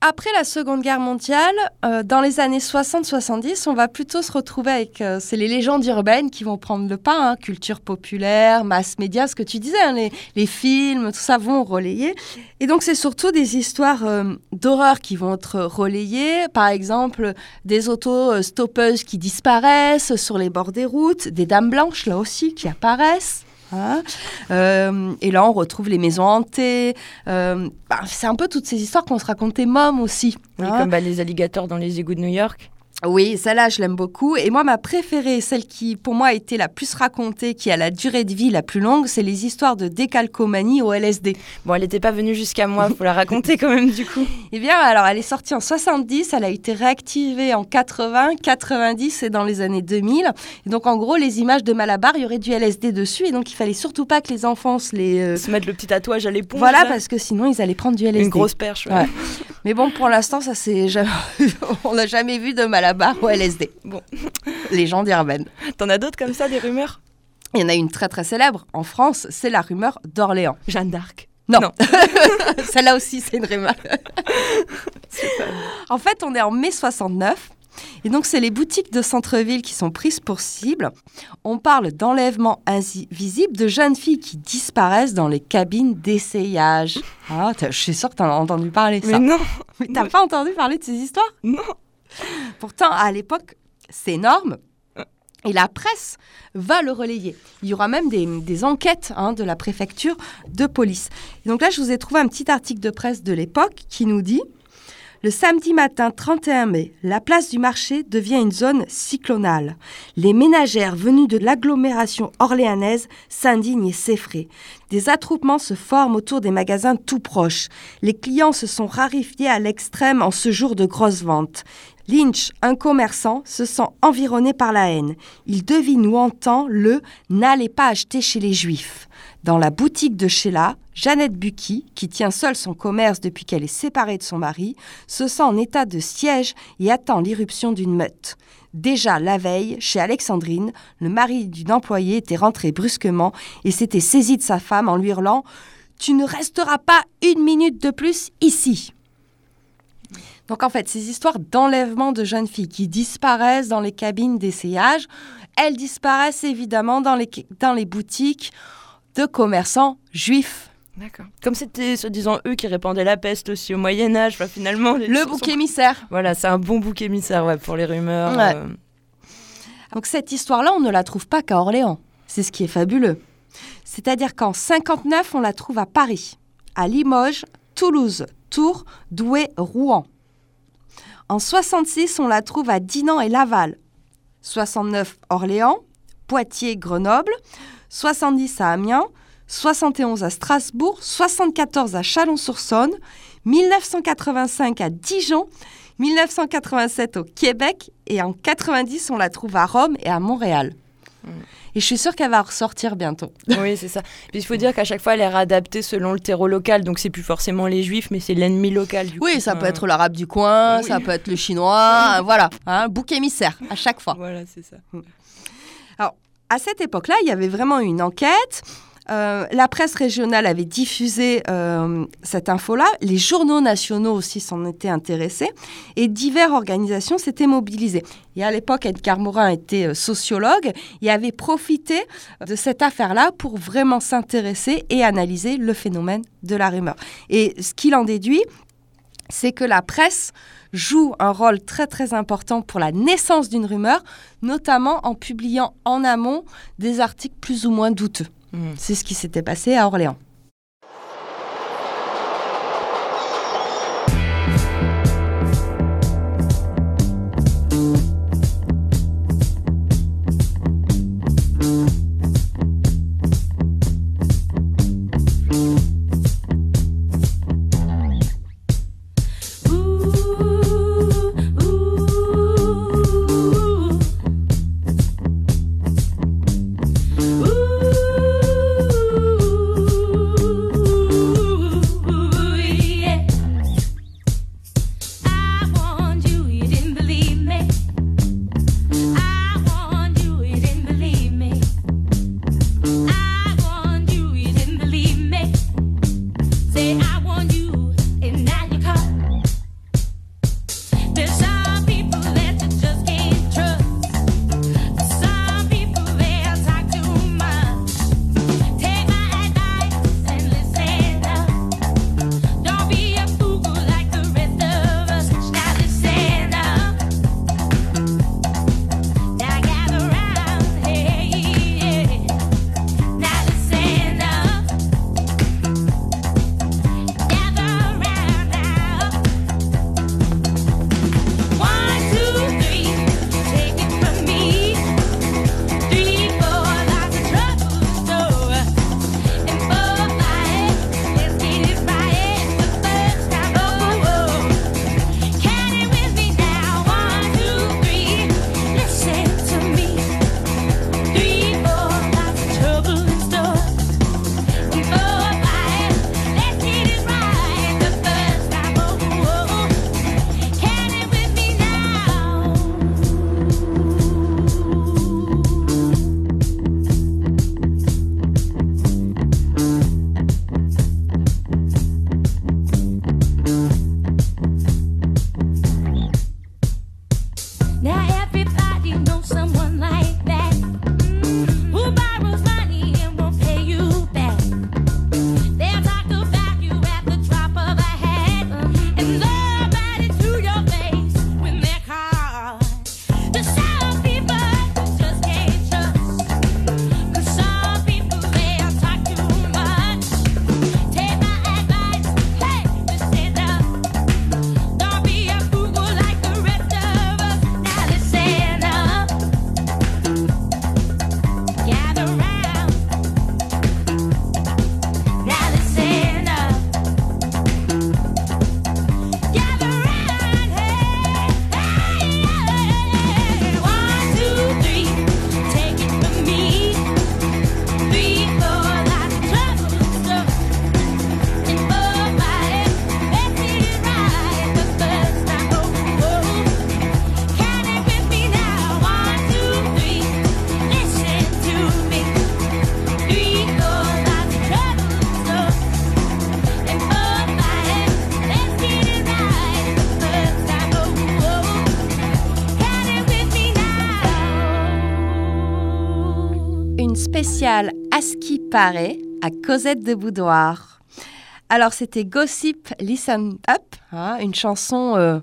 Après la Seconde Guerre mondiale, euh, dans les années 60-70, on va plutôt se retrouver avec, euh, c'est les légendes urbaines qui vont prendre le pas, hein, culture populaire, mass média, ce que tu disais, hein, les, films, tout ça vont relayer. Et donc c'est surtout des histoires euh, d'horreur qui vont être relayées, par exemple des autos euh, stoppeuses qui disparaissent sur les bords des routes, des dames blanches là aussi qui apparaissent. Hein. Euh, et là, on retrouve les maisons hantées. Euh, bah, c'est un peu toutes ces histoires qu'on se racontait môme aussi. Hein. comme bah, les alligators dans les égouts de New York. Oui, celle-là, je l'aime beaucoup. Et moi, ma préférée, celle qui, pour moi, a été la plus racontée, qui a la durée de vie la plus longue, c'est les histoires de décalcomanie au LSD. Bon, elle n'était pas venue jusqu'à moi, faut la raconter quand même du coup. Eh bien, alors, elle est sortie en 70, elle a été réactivée en 80, 90 et dans les années 2000. Et donc, en gros, les images de Malabar, il y aurait du LSD dessus. Et donc, il fallait surtout pas que les enfants se les... euh, Se mettre le petit tatouage à l'éponge. Voilà, là. parce que sinon, ils allaient prendre du LSD. Une grosse perche. ouais. Ouais. Mais bon, pour l'instant, ça c'est jamais... on n'a jamais vu de Malabar au LSD. Bon. Légende urbaine. T'en as d'autres comme ça, des rumeurs? Il y en a une très très célèbre en France, c'est la rumeur d'Orléans. Jeanne d'Arc. Non. Non. Celle-là aussi, c'est une rumeur. en fait, on est en mai 69. Et donc, c'est les boutiques de centre-ville qui sont prises pour cible. On parle d'enlèvement invisible de jeunes filles qui disparaissent dans les cabines d'essayage. Ah, je suis sûre que t'en as entendu parler, ça. Mais non, Mais t'as pas entendu parler de ces histoires? Non. Pourtant, à l'époque, c'est énorme. Et la presse va le relayer. Il y aura même des, enquêtes hein, de la préfecture de police. Et donc là, je vous ai trouvé un petit article de presse de l'époque qui nous dit Le samedi matin 31 mai, la place du marché devient une zone cyclonale. Les ménagères venues de l'agglomération orléanaise s'indignent et s'effraient. Des attroupements se forment autour des magasins tout proches. Les clients se sont rarifiés à l'extrême en ce jour de grosses ventes. Lynch, un commerçant, se sent environné par la haine. Il devine ou entend le N'allez pas acheter chez les Juifs. Dans la boutique de Sheila, Jeannette Bucky, qui tient seule son commerce depuis qu'elle est séparée de son mari, se sent en état de siège et attend l'irruption d'une meute. Déjà la veille, chez Alexandrine, le mari d'une employée était rentré brusquement et s'était saisi de sa femme en lui hurlant Tu ne resteras pas une minute de plus ici. Donc en fait, ces histoires d'enlèvement de jeunes filles qui disparaissent dans les cabines d'essayage, elles disparaissent évidemment dans les, dans les boutiques de commerçants juifs. D'accord. Comme c'était, soi-disant, eux qui répandaient la peste aussi au Moyen-Âge, finalement. les Le bouc sont- émissaire. Voilà, c'est un bon bouc émissaire ouais, pour les rumeurs. Ouais. euh. Donc cette histoire-là, on ne la trouve pas qu'à Orléans. C'est ce qui est fabuleux. C'est-à-dire qu'en 59, on la trouve à Paris, à Limoges, Toulouse, Tours, Douai, Rouen. En 66, on la trouve à Dinan et Laval. 69, Orléans, Poitiers, Grenoble. 70 à Amiens. 71 à Strasbourg. 74 à Chalon-sur-Saône. 1985 à Dijon. 1987 au Québec et en 90 on la trouve à Rome et à Montréal. Et je suis sûre qu'elle va ressortir bientôt. Oui, c'est ça. Puis il faut dire qu'à chaque fois, elle est réadaptée selon le terreau local. Donc, c'est plus forcément les juifs, mais c'est l'ennemi local. Du Oui, coup. ça peut être l'arabe du coin, Oui. ça peut être le chinois, voilà, un bouc émissaire à chaque fois. Voilà, c'est ça. À cette époque-là, il y avait vraiment une enquête. Euh, la presse régionale avait diffusé euh, cette info-là. Les journaux nationaux aussi s'en étaient intéressés. Et diverses organisations s'étaient mobilisées. Et à l'époque, Edgar Morin était euh, sociologue et avait profité de cette affaire-là pour vraiment s'intéresser et analyser le phénomène de la rumeur. Et ce qu'il en déduit, c'est que la presse joue un rôle très très important pour la naissance d'une rumeur, notamment en publiant en amont des articles plus ou moins douteux. Mhm. C'est ce qui s'était passé à Orléans. À Cosette de Boudoir. Alors c'était Gossip Listen Up, hein, une chanson euh,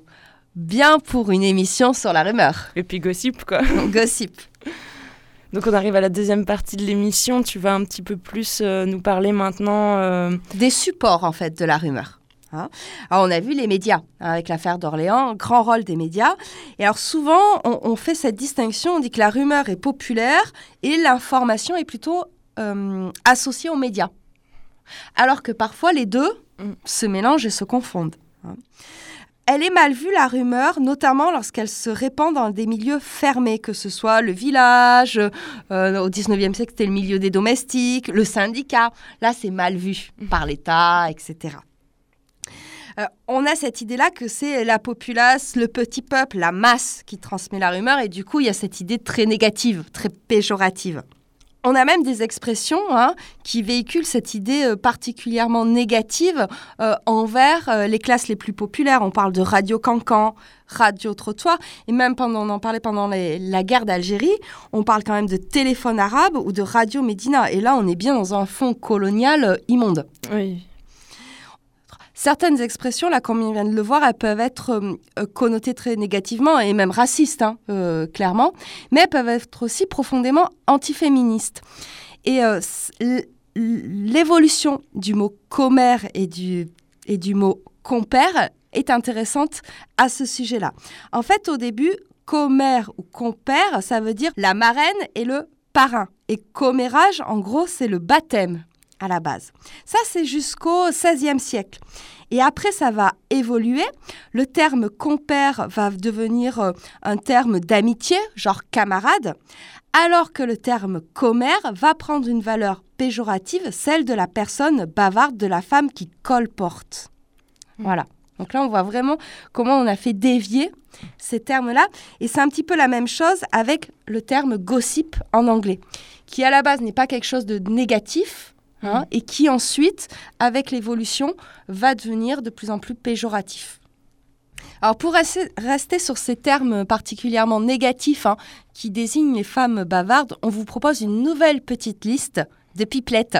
bien pour une émission sur la rumeur. Et puis gossip, quoi. Gossip. Donc on arrive à la deuxième partie de l'émission. Tu vas un petit peu plus euh, nous parler maintenant. euh, Des supports en fait de la rumeur. hein. Alors on a vu les médias hein, avec l'affaire d'Orléans, grand rôle des médias. Et alors souvent on, on fait cette distinction, on dit que la rumeur est populaire et l'information est plutôt euh, associée aux médias. Alors que parfois les deux Mm. se mélangent et se confondent. hein. Elle est mal vue, la rumeur, notamment lorsqu'elle se répand dans des milieux fermés, que ce soit le village, euh, au 19e siècle, c'était le milieu des domestiques, le syndicat. Là, c'est mal vu par l'État, etc. Euh, on a cette idée-là que c'est la populace, le petit peuple, la masse qui transmet la rumeur, et du coup, il y a cette idée très négative, très péjorative. On a même des expressions hein, qui véhiculent cette idée euh, particulièrement négative euh, envers euh, les classes les plus populaires. On parle de radio cancan, radio trottoir, et même pendant, on en parlait pendant la guerre d'Algérie, on parle quand même de téléphone arabe ou de radio médina. Et là, on est bien dans un fond colonial immonde. Oui. Certaines expressions, là, comme on vient de le voir, elles peuvent être euh, euh, connotées très négativement et même racistes, hein, euh, clairement, mais elles peuvent être aussi profondément antiféministes. Et l'évolution du mot commère et du, et du mot compère est intéressante à ce sujet-là. En fait, au début, commère ou compère, ça veut dire la marraine et le parrain. Et commérage, en gros, c'est le baptême à la base. Ça, c'est jusqu'au XVIe siècle. Et après, ça va évoluer. Le terme compère va devenir euh, un terme d'amitié, genre camarade, alors que le terme commère va prendre une valeur péjorative, celle de la personne bavarde, de la femme qui colporte. Voilà. Donc là, on voit vraiment comment on a fait dévier ces termes-là. Et c'est un petit peu la même chose avec le terme gossip en anglais, qui à la base n'est pas quelque chose de négatif, hein, et qui ensuite, avec l'évolution, va devenir de plus en plus péjoratif. Alors pour rester, rester sur ces termes particulièrement négatifs hein, qui désignent les femmes bavardes, on vous propose une nouvelle petite liste de pipelettes.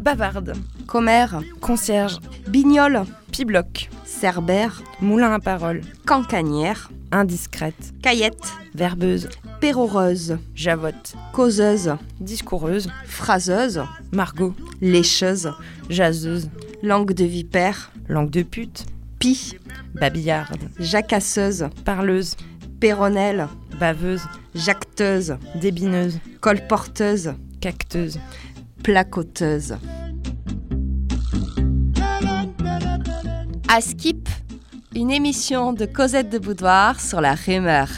Bavarde, Commère, concierge, bignole, pibloc, cerbère, moulin à parole, cancanière, indiscrète, caillette, verbeuse, péroreuse, javotte, causeuse, discoureuse, phraseuse, margot, lécheuse, jaseuse, langue de vipère, langue de pute, pie, babillarde, jacasseuse, parleuse, péronnelle, baveuse, jacteuse, débineuse, colporteuse, cacteuse. placoteuse. À Skip, une émission de Cosette de Boudoir sur la rumeur.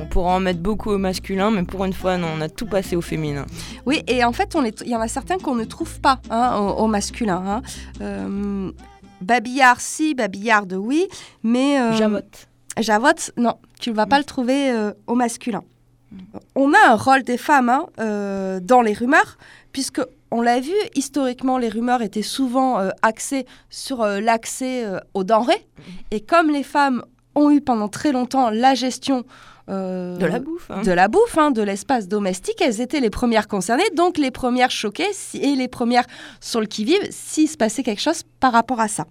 On pourra en mettre beaucoup au masculin, mais pour une fois, non, on a tout passé au féminin. Oui, et en fait, il y en a certains qu'on ne trouve pas hein, au, au masculin. hein. Euh, babillard, si, babillarde, oui, mais... euh, Javotte. Javotte, non, tu ne vas pas le trouver euh, au masculin. On a un rôle des femmes hein, euh, dans les rumeurs, puisque on l'a vu, historiquement, les rumeurs étaient souvent euh, axées sur euh, l'accès euh, aux denrées. Et comme les femmes ont eu pendant très longtemps la gestion De la bouffe. hein. de la bouffe, hein, de l'espace domestique, elles étaient les premières concernées, donc les premières choquées si- et les premières sur le qui-vive s'il se passait quelque chose par rapport à ça.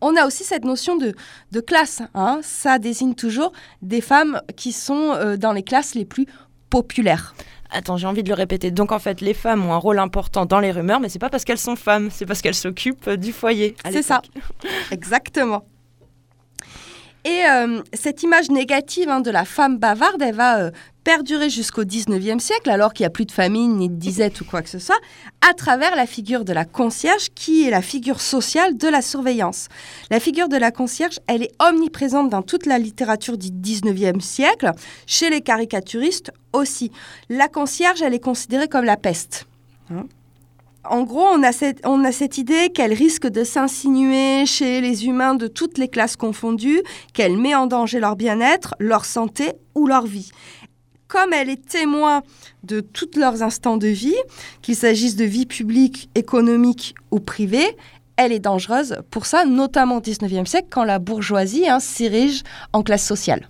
On a aussi cette notion de, de classe. hein. Ça désigne toujours des femmes qui sont dans les classes les plus populaires. Attends, j'ai envie de le répéter. Donc en fait, les femmes ont un rôle important dans les rumeurs, mais c'est pas parce qu'elles sont femmes, c'est parce qu'elles s'occupent euh, du foyer. C'est ça. Exactement. Et euh, cette image négative hein, de la femme bavarde, elle va euh, perdurer jusqu'au 19e siècle, alors qu'il n'y a plus de famine ni de disette ou quoi que ce soit, à travers la figure de la concierge, qui est la figure sociale de la surveillance. La figure de la concierge, elle est omniprésente dans toute la littérature du 19e siècle, chez les caricaturistes aussi. La concierge, elle est considérée comme la peste. Hein. En gros, on a cette, on a cette idée qu'elle risque de s'insinuer chez les humains de toutes les classes confondues, qu'elle met en danger leur bien-être, leur santé ou leur vie. Comme elle est témoin de tous leurs instants de vie, qu'il s'agisse de vie publique, économique ou privée, elle est dangereuse pour ça, notamment au 19e siècle, quand la bourgeoisie hein, s'érige en classe sociale.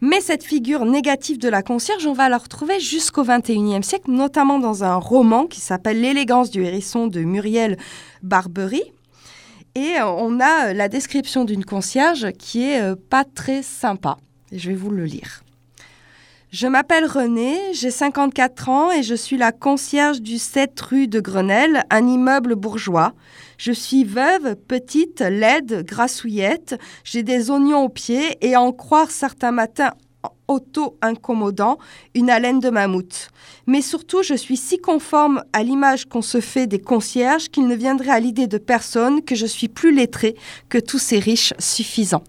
Mais cette figure négative de la concierge, on va la retrouver jusqu'au 21e siècle, notamment dans un roman qui s'appelle L'élégance du hérisson de Muriel Barbery. Et euh, on a euh, la description d'une concierge qui est euh, pas très sympa. Je vais vous le lire. Je m'appelle Renée, j'ai 54 ans et je suis la concierge du 7 rue de Grenelle, un immeuble bourgeois. Je suis veuve, petite, laide, grassouillette, j'ai des oignons aux pieds et à en croire certains matins auto-incommodants, une haleine de mammouth. Mais surtout, je suis si conforme à l'image qu'on se fait des concierges qu'il ne viendrait à l'idée de personne que je suis plus lettrée que tous ces riches suffisants.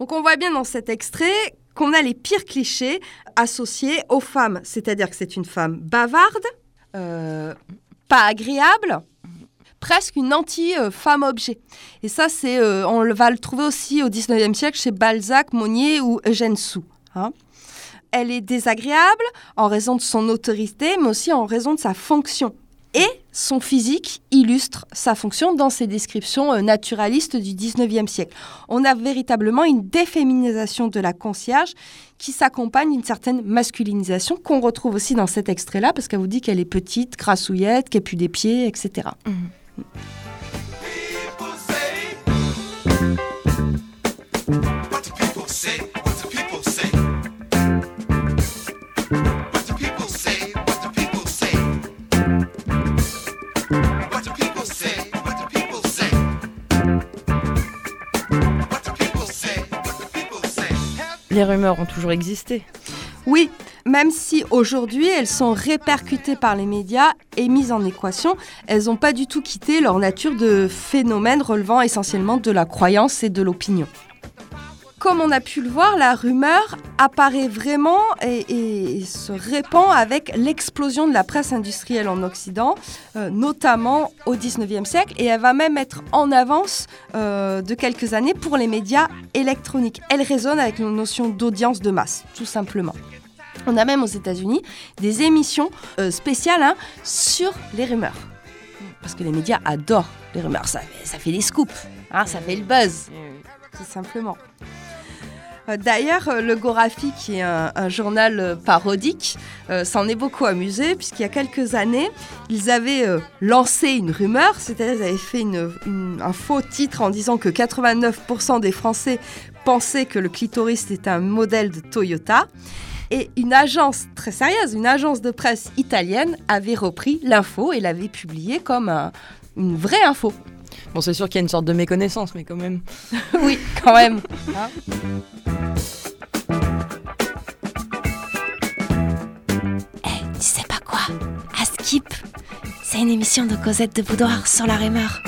Donc on voit bien dans cet extrait qu'on a les pires clichés associés aux femmes, c'est-à-dire que c'est une femme bavarde, euh, pas agréable, presque une anti-femme objet. Et ça, c'est, euh, on va le trouver aussi au 19e siècle chez Balzac, Monnier ou Eugène Sue. hein. Elle est désagréable en raison de son autorité, mais aussi en raison de sa fonction. Et son physique illustre sa fonction dans ses descriptions euh, naturalistes du 19e siècle. On a véritablement une déféminisation de la concierge qui s'accompagne d'une certaine masculinisation qu'on retrouve aussi dans cet extrait-là, parce qu'elle vous dit qu'elle est petite, grassouillette, qu'elle pue des pieds, etc. Les rumeurs ont toujours existé. Oui, même si aujourd'hui elles sont répercutées par les médias et mises en équation, elles n'ont pas du tout quitté leur nature de phénomène relevant essentiellement de la croyance et de l'opinion. Comme on a pu le voir, la rumeur apparaît vraiment et, et se répand avec l'explosion de la presse industrielle en Occident, euh, notamment au 19e siècle, et elle va même être en avance euh, de quelques années pour les médias électroniques. Elle résonne avec nos notions d'audience de masse, tout simplement. On a même aux États-Unis des émissions euh, spéciales hein, sur les rumeurs. Parce que les médias adorent les rumeurs, ça, fait- ça fait des scoops, hein, ça fait le buzz, tout simplement. Euh, D'ailleurs, euh, le Gorafi, qui est un, journal euh, parodique, s'en est beaucoup amusé, puisqu'il y a quelques années, ils avaient lancé une rumeur, c'est-à-dire ils avaient fait une- un faux titre en disant que 89% des Français pensaient que le clitoris était un modèle de Toyota. Et une agence très sérieuse, une agence de presse italienne, avait repris l'info et l'avait publiée comme un- une vraie info. Bon, c'est sûr qu'il y a une sorte de méconnaissance, mais quand même. oui, quand même. Hein Tu sais pas quoi? À Skip, c'est une émission de Cosette de Boudoir sur la rumeur.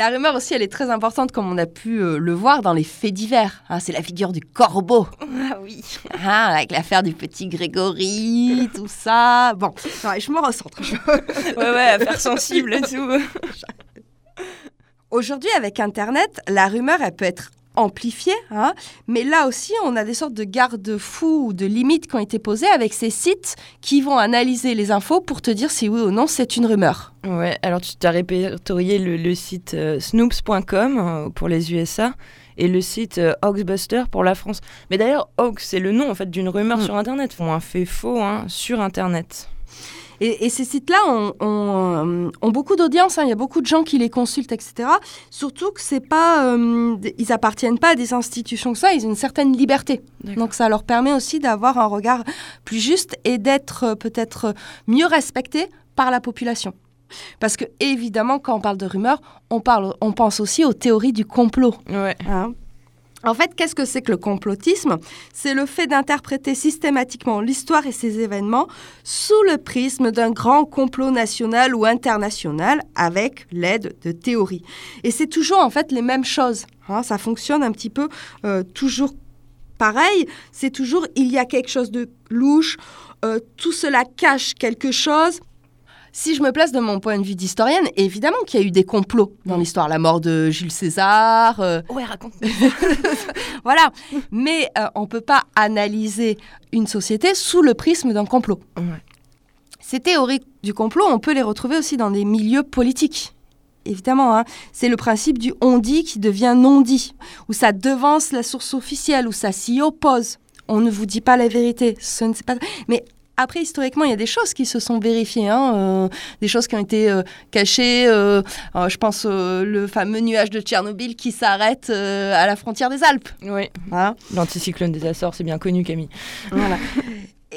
La rumeur aussi, elle est très importante, comme on a pu euh, le voir dans les faits divers. hein. c'est la figure du corbeau. Ah oui. hein, avec l'affaire du petit Grégory, tout ça. Bon, non, je me recentre. Ouais, ouais, affaire sensible et tout. Aujourd'hui, avec Internet, la rumeur, elle peut être amplifiée, hein, mais là aussi, on a des sortes de garde-fous ou de limites qui ont été posées avec ces sites qui vont analyser les infos pour te dire si oui ou non c'est une rumeur. Ouais, alors tu t'as répertorié le, le site euh, snoops.com euh, pour les USA et le site euh, Hoaxbuster pour la France. Mais d'ailleurs, Hoax, c'est le nom en fait d'une rumeur Mm. sur Internet. Font un fait faux hein, sur Internet. Et, et ces sites-là ont, ont, euh, ont beaucoup d'audience, hein, il y a beaucoup de gens qui les consultent, etc. Surtout que c'est pas, euh, ils appartiennent pas à des institutions que ça, ils ont une certaine liberté. Donc ça leur permet aussi d'avoir un regard plus juste et d'être euh, peut-être mieux respectés par la population. Parce que évidemment, quand on parle de rumeurs, on, parle, on pense aussi aux théories du complot. Ouais. Hein. En fait, qu'est-ce que c'est que le complotisme? C'est le fait d'interpréter systématiquement l'histoire et ses événements sous le prisme d'un grand complot national ou international avec l'aide de théories. Et c'est toujours en fait les mêmes choses. hein. ça fonctionne un petit peu euh, toujours pareil. C'est toujours il y a quelque chose de louche, euh, tout cela cache quelque chose. Si je me place de mon point de vue d'historienne, évidemment qu'il y a eu des complots dans l'histoire. La mort de Jules César, euh, Ouais, raconte. voilà. Mais euh, on ne peut pas analyser une société sous le prisme d'un complot. Ouais. Ces théories du complot, on peut les retrouver aussi dans des milieux politiques. Évidemment, hein. c'est le principe du on dit qui devient non dit, où ça devance la source officielle, où ça s'y oppose. On ne vous dit pas la vérité. Ce pas. Mais après, historiquement, il y a des choses qui se sont vérifiées, hein, euh, des choses qui ont été euh, cachées. euh, je pense le fameux nuage de Tchernobyl qui s'arrête à la frontière des Alpes. Oui, hein. l'anticyclone des Açores, c'est bien connu, Camille. Voilà.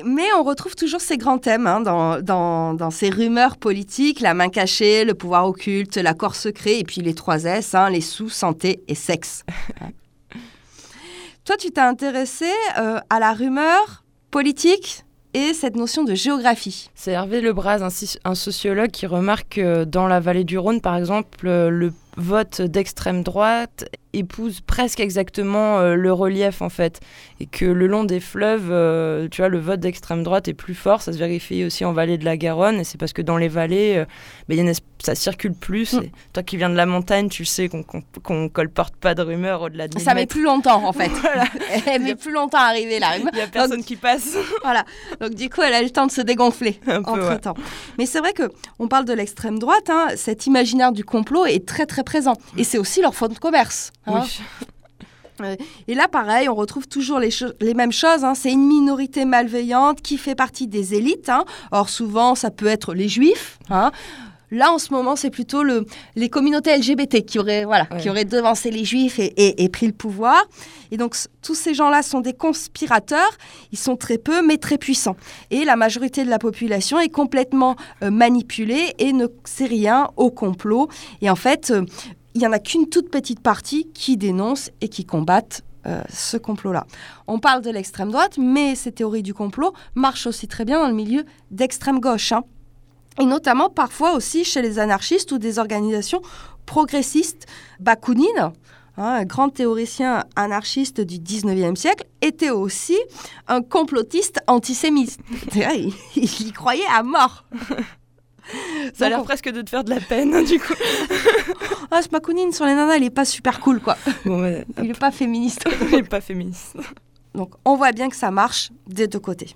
Mais on retrouve toujours ces grands thèmes hein, dans, dans, dans ces rumeurs politiques, la main cachée, le pouvoir occulte, l'accord secret, et puis les trois S, hein, les sous, santé et sexe. Toi, tu t'es intéressé à la rumeur politique? Et cette notion de géographie. C'est Hervé Lebras, un, un sociologue, qui remarque que dans la vallée du Rhône, par exemple, euh, le vote d'extrême droite épouse presque exactement euh, le relief, en fait. Et que le long des fleuves, euh, tu vois, le vote d'extrême droite est plus fort. Ça se vérifie aussi en vallée de la Garonne. Et c'est parce que dans les vallées, euh, il y a une es- ça circule plus. Mm. Toi qui viens de la montagne, tu sais qu'on qu'on qu'on colporte pas de rumeurs au-delà de 1000 Ça met plus longtemps, en fait. Voilà. Elle met plus longtemps à arriver, la rumeur. Il y a personne qui passe. Voilà. Donc du coup, elle a le temps de se dégonfler Un peu, entre ouais. temps. Mais c'est vrai que on parle de l'extrême droite. hein, cet imaginaire du complot est très très présent. Et c'est aussi leur fond de commerce. Hein. Oui. Et là, pareil, on retrouve toujours les, mêmes choses. hein. C'est une minorité malveillante qui fait partie des élites. hein. Or, souvent, ça peut être les juifs. hein. Là, en ce moment, c'est plutôt le, les communautés LGBT qui auraient, voilà, Ouais. qui auraient devancé les juifs et, et- et pris le pouvoir. Et donc, tous ces gens-là sont des conspirateurs. Ils sont très peu, mais très puissants. Et la majorité de la population est complètement euh, manipulée et ne sait rien au complot. Et en fait, euh, il n'y en a qu'une toute petite partie qui dénonce et qui combattent euh, ce complot-là. On parle de l'extrême droite, mais ces théories du complot marchent aussi très bien dans le milieu d'extrême gauche. hein. Et notamment parfois aussi chez les anarchistes ou des organisations progressistes. Bakounine, hein, un grand théoricien anarchiste du 19e siècle, était aussi un complotiste antisémite. il, il y croyait à mort. Ça a l'air presque de te faire de la peine, hein, du coup. Ah, ce Bakounine sur les nanas, il est pas super cool, quoi. Bon, Il est pas féministe. il est pas féministe. Donc, on voit bien que ça marche des deux côtés.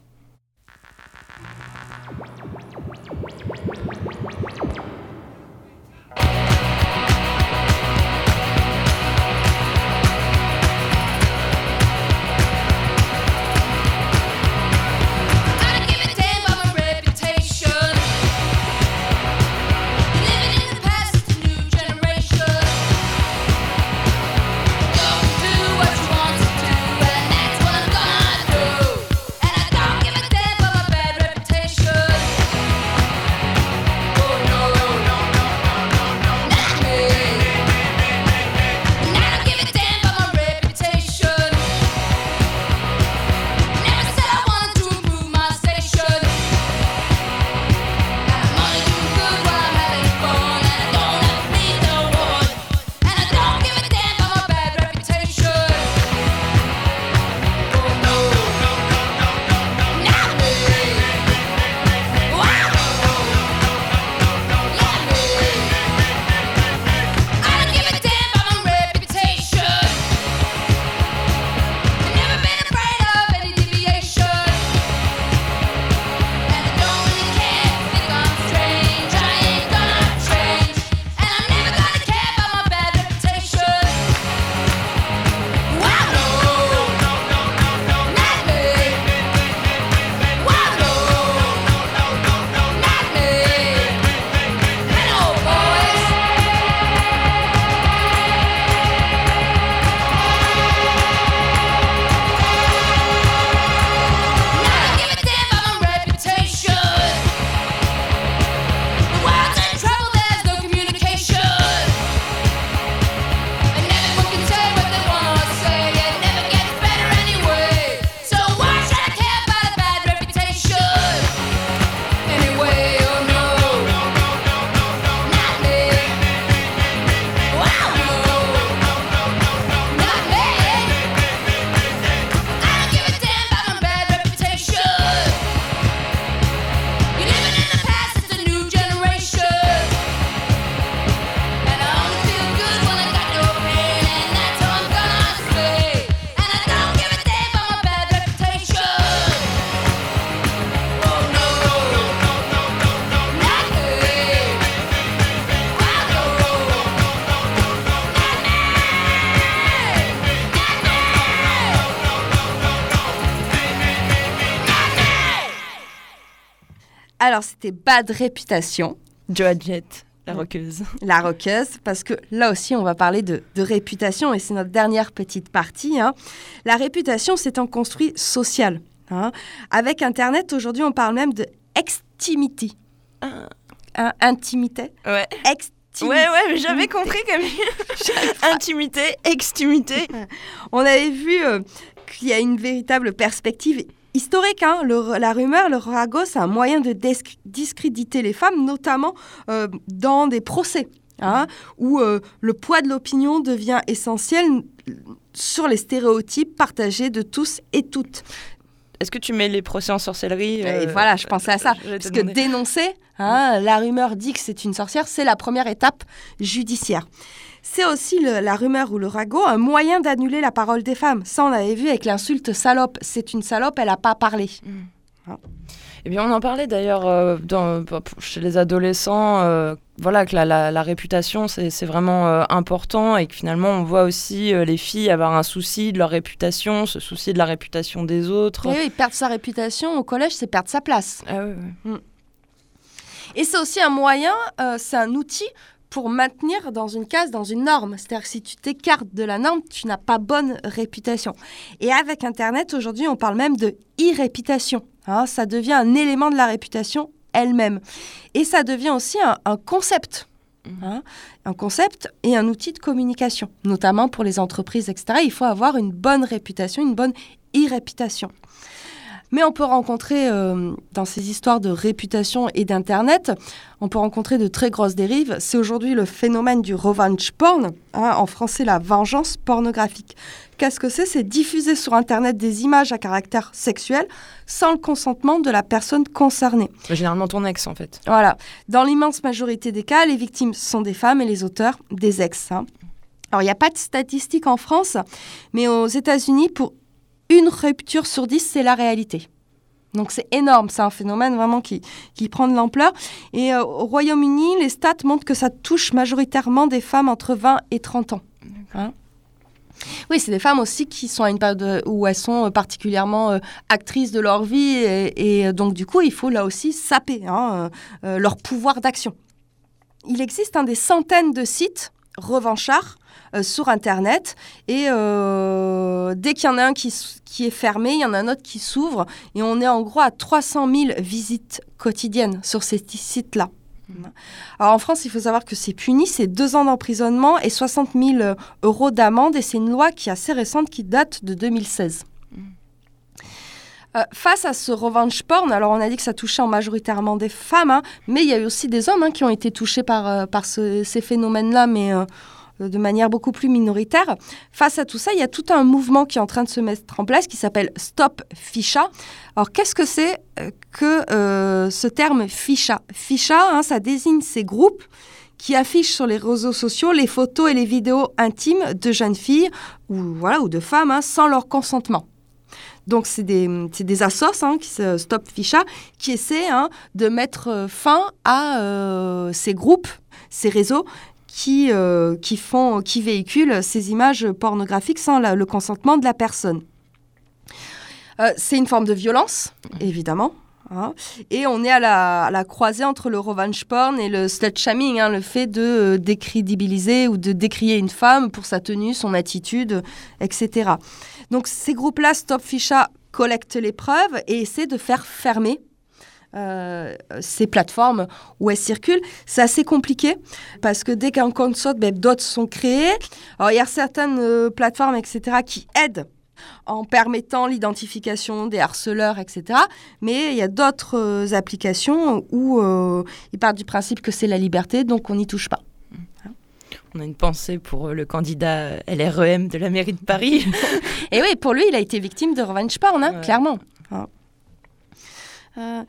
Alors, c'était Bad Réputation, Jett, la roqueuse. la roqueuse, parce que là aussi, on va parler de, de réputation, et c'est notre dernière petite partie. hein. La réputation, c'est un construit social. hein. Avec Internet, aujourd'hui, on parle même de extimity. Ah. Hein, intimité? Ouais. Extimité. Ouais, ouais, mais j'avais compris comme intimité, extimité. On avait vu euh, qu'il y a une véritable perspective historique. hein. Le- la rumeur, le ragot, c'est un moyen de dis- discréditer les femmes, notamment euh, dans des procès, hein, où euh, le poids de l'opinion devient essentiel sur les stéréotypes partagés de tous et toutes. Est-ce que tu mets les procès en sorcellerie Et euh, voilà, je pensais à ça. Parce que dénoncer, hein, la rumeur dit que c'est une sorcière, c'est la première étape judiciaire. C'est aussi le- la rumeur ou le ragot un moyen d'annuler la parole des femmes. Ça, on avait vu avec l'insulte salope. C'est une salope, elle n'a pas parlé. Eh bien, on en parlait d'ailleurs euh, dans- chez les adolescents. euh, voilà, que la, la- la réputation, c'est vraiment euh, important et que finalement, on voit aussi les filles avoir un souci de leur réputation, se soucier de la réputation des autres. Et oui, perdre sa réputation au collège, c'est perdre sa place. Ah ouais. Et c'est aussi un moyen, c'est un outil pour maintenir dans une case, dans une norme. C'est-à-dire que si tu t'écartes de la norme, tu n'as pas bonne réputation. Et avec Internet, aujourd'hui, on parle même de irréputation. Hein, ça devient un élément de la réputation elle-même. Et ça devient aussi un, un concept. hein, un concept et un outil de communication, notamment pour les entreprises, etc. Il faut avoir une bonne réputation, une bonne irréputation. Mais on peut rencontrer, euh, dans ces histoires de réputation et d'Internet, on peut rencontrer de très grosses dérives. C'est aujourd'hui le phénomène du revenge porn, hein, en français la vengeance pornographique. Qu'est-ce que c'est? C'est diffuser sur Internet des images à caractère sexuel sans le consentement de la personne concernée. Généralement, ton ex, en fait. Voilà. Dans l'immense majorité des cas, les victimes sont des femmes et les auteurs des ex. hein. Alors, il n'y a pas de statistiques en France, mais aux États-Unis, pour une rupture sur dix, c'est la réalité. Donc c'est énorme, c'est un phénomène vraiment qui, qui prend de l'ampleur. Et euh, au Royaume-Uni, les stats montrent que ça touche majoritairement des femmes entre 20 et 30 ans. Hein? Oui, c'est des femmes aussi qui sont à une période où elles sont euh, particulièrement euh, actrices de leur vie et, et, donc du coup, il faut là aussi saper hein, euh, leur pouvoir d'action. Il existe un des centaines de sites revanchards sur Internet et euh, dès qu'il y en a un qui, qui est fermé, il y en a un autre qui s'ouvre et on est en gros à 300 000 visites quotidiennes sur ces sites-là. Alors en France, il faut savoir que c'est puni, c'est deux ans d'emprisonnement et 60 000 euros d'amende et c'est une loi qui est assez récente qui date de 2016. Euh, face à ce revenge porn, alors on a dit que ça touchait en majoritairement des femmes, hein, mais il y a eu aussi des hommes hein, qui ont été touchés par, euh, par ce- ces phénomènes-là, mais euh, de manière beaucoup plus minoritaire. Face à tout ça, il y a tout un mouvement qui est en train de se mettre en place qui s'appelle Stop Ficha. Alors qu'est-ce que c'est euh, que euh, ce terme Ficha Ficha, hein, ça désigne ces groupes qui affichent sur les réseaux sociaux les photos et les vidéos intimes de jeunes filles ou, voilà, ou de femmes hein, sans leur consentement. Donc, c'est des, des assos, hein, qui Stop Ficha, qui essaient hein, de mettre euh, fin à ces groupes, ces réseaux qui, euh, qui, font, qui véhiculent ces images pornographiques sans le consentement de la personne. Euh, c'est une forme de violence, évidemment. hein. Et on est à la, à la croisée entre le revenge porn et le slut shaming, hein, le fait de euh, décrédibiliser ou de décrier une femme pour sa tenue, son attitude, etc. Donc ces groupes-là, Stop Ficha, collectent les preuves et essaient de faire fermer euh, ces plateformes où elles circulent. C'est assez compliqué parce que dès qu'un compte saute, ben, d'autres sont créés. Alors il y a certaines euh, plateformes, etc., qui aident en permettant l'identification des harceleurs, etc. Mais il y a d'autres euh, applications où ils partent du principe que c'est la liberté, donc on n'y touche pas. On a une pensée pour le candidat LREM de la mairie de Paris. Et oui, pour lui, il a été victime de revenge porn, hein, Ouais. clairement. Hein. Euh,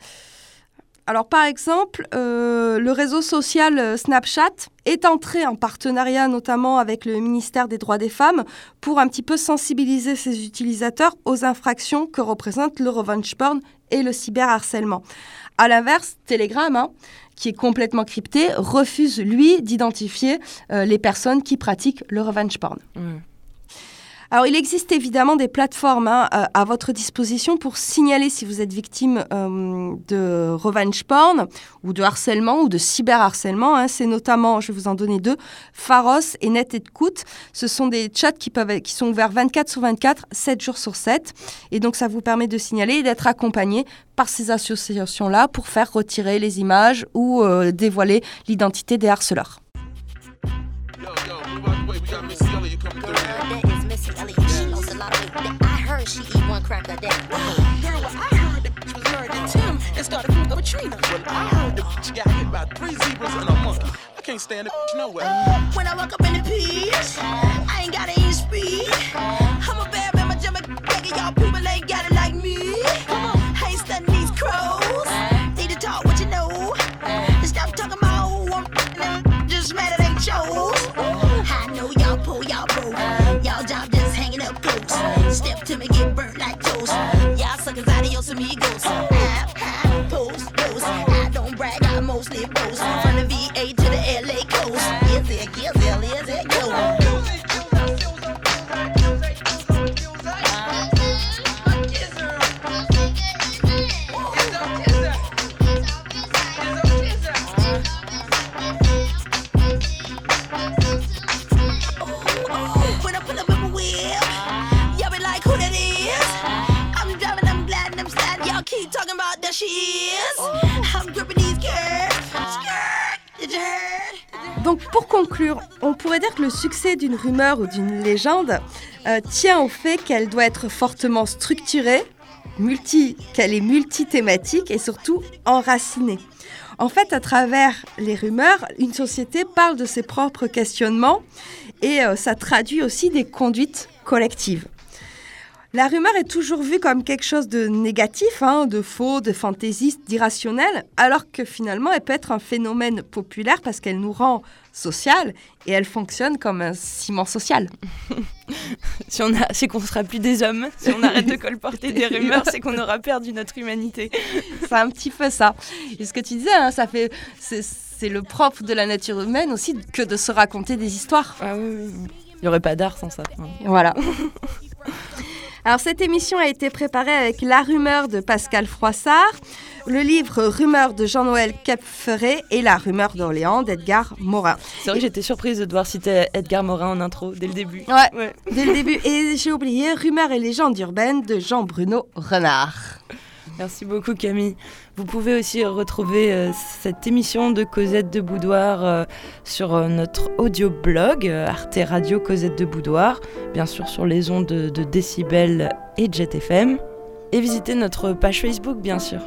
alors, par exemple, euh, le réseau social euh, Snapchat est entré en partenariat notamment avec le ministère des droits des femmes pour un petit peu sensibiliser ses utilisateurs aux infractions que représentent le revenge porn et le cyberharcèlement. À l'inverse, Telegram, hein, qui est complètement crypté, refuse, lui, d'identifier euh, les personnes qui pratiquent le revenge porn. Alors, il existe évidemment des plateformes hein, euh, à votre disposition pour signaler si vous êtes victime euh, de revenge porn ou de harcèlement ou de cyberharcèlement. Hein. C'est notamment, je vais vous en donner deux, Pharos et Net. Ce sont des chats qui, sont ouverts 24 sur 24, 7 jours sur 7. Et donc, ça vous permet de signaler et d'être accompagné par ces associations-là pour faire retirer les images ou euh, dévoiler l'identité des harceleurs. she eat one crack a day. Girl, well, I heard that bitch was married to Tim and started fooling with Trina. Well, I heard that bitch got hit by three zebras and a monkey. I can't stand the bitch nowhere. When I walk up in the piece, I ain't gotta even speak. I'm a bad man, my jump a y'all people ain't got it like me. I ain't studying these crows. Need to talk what you know. Stop talking about who I'm just mad it ain't chose. Amigos. Pourrait dire que le succès d'une rumeur ou d'une légende euh, tient au fait qu'elle doit être fortement structurée, qu'elle est multithématique et surtout enracinée. En fait, à travers les rumeurs, une société parle de ses propres questionnements et euh, ça traduit aussi des conduites collectives. La rumeur est toujours vue comme quelque chose de négatif, hein, de faux, de fantaisiste, d'irrationnel, alors que finalement elle peut être un phénomène populaire parce qu'elle nous rend social et elle fonctionne comme un ciment social. Si on a, c'est qu'on sera plus des hommes. Si on arrête de colporter des rumeurs, c'est qu'on aura perdu notre humanité. C'est un petit peu ça. Et ce que tu disais, hein, ça fait, c'est, le propre de la nature humaine aussi que de se raconter des histoires. Ah oui, oui. Il n'y aurait pas d'art sans ça. Enfin, Voilà. Alors cette émission a été préparée avec La rumeur de Pascal Froissart, le livre Rumeur de Jean-Noël Capferré et La rumeur d'Orléans d'Edgar Morin. C'est vrai que j'étais surprise de devoir citer Edgar Morin en intro dès le début. Ouais, Ouais. dès le début. Et j'ai oublié Rumeurs et légendes urbaines de Jean-Bruno Renard. Merci beaucoup Camille. Vous pouvez aussi retrouver euh, cette émission de Cosette de Boudoir euh, sur euh, notre audio blog Arte Radio Cosette de Boudoir, bien sûr sur les ondes de, de Décibel et Jet FM. Et visitez notre page Facebook bien sûr.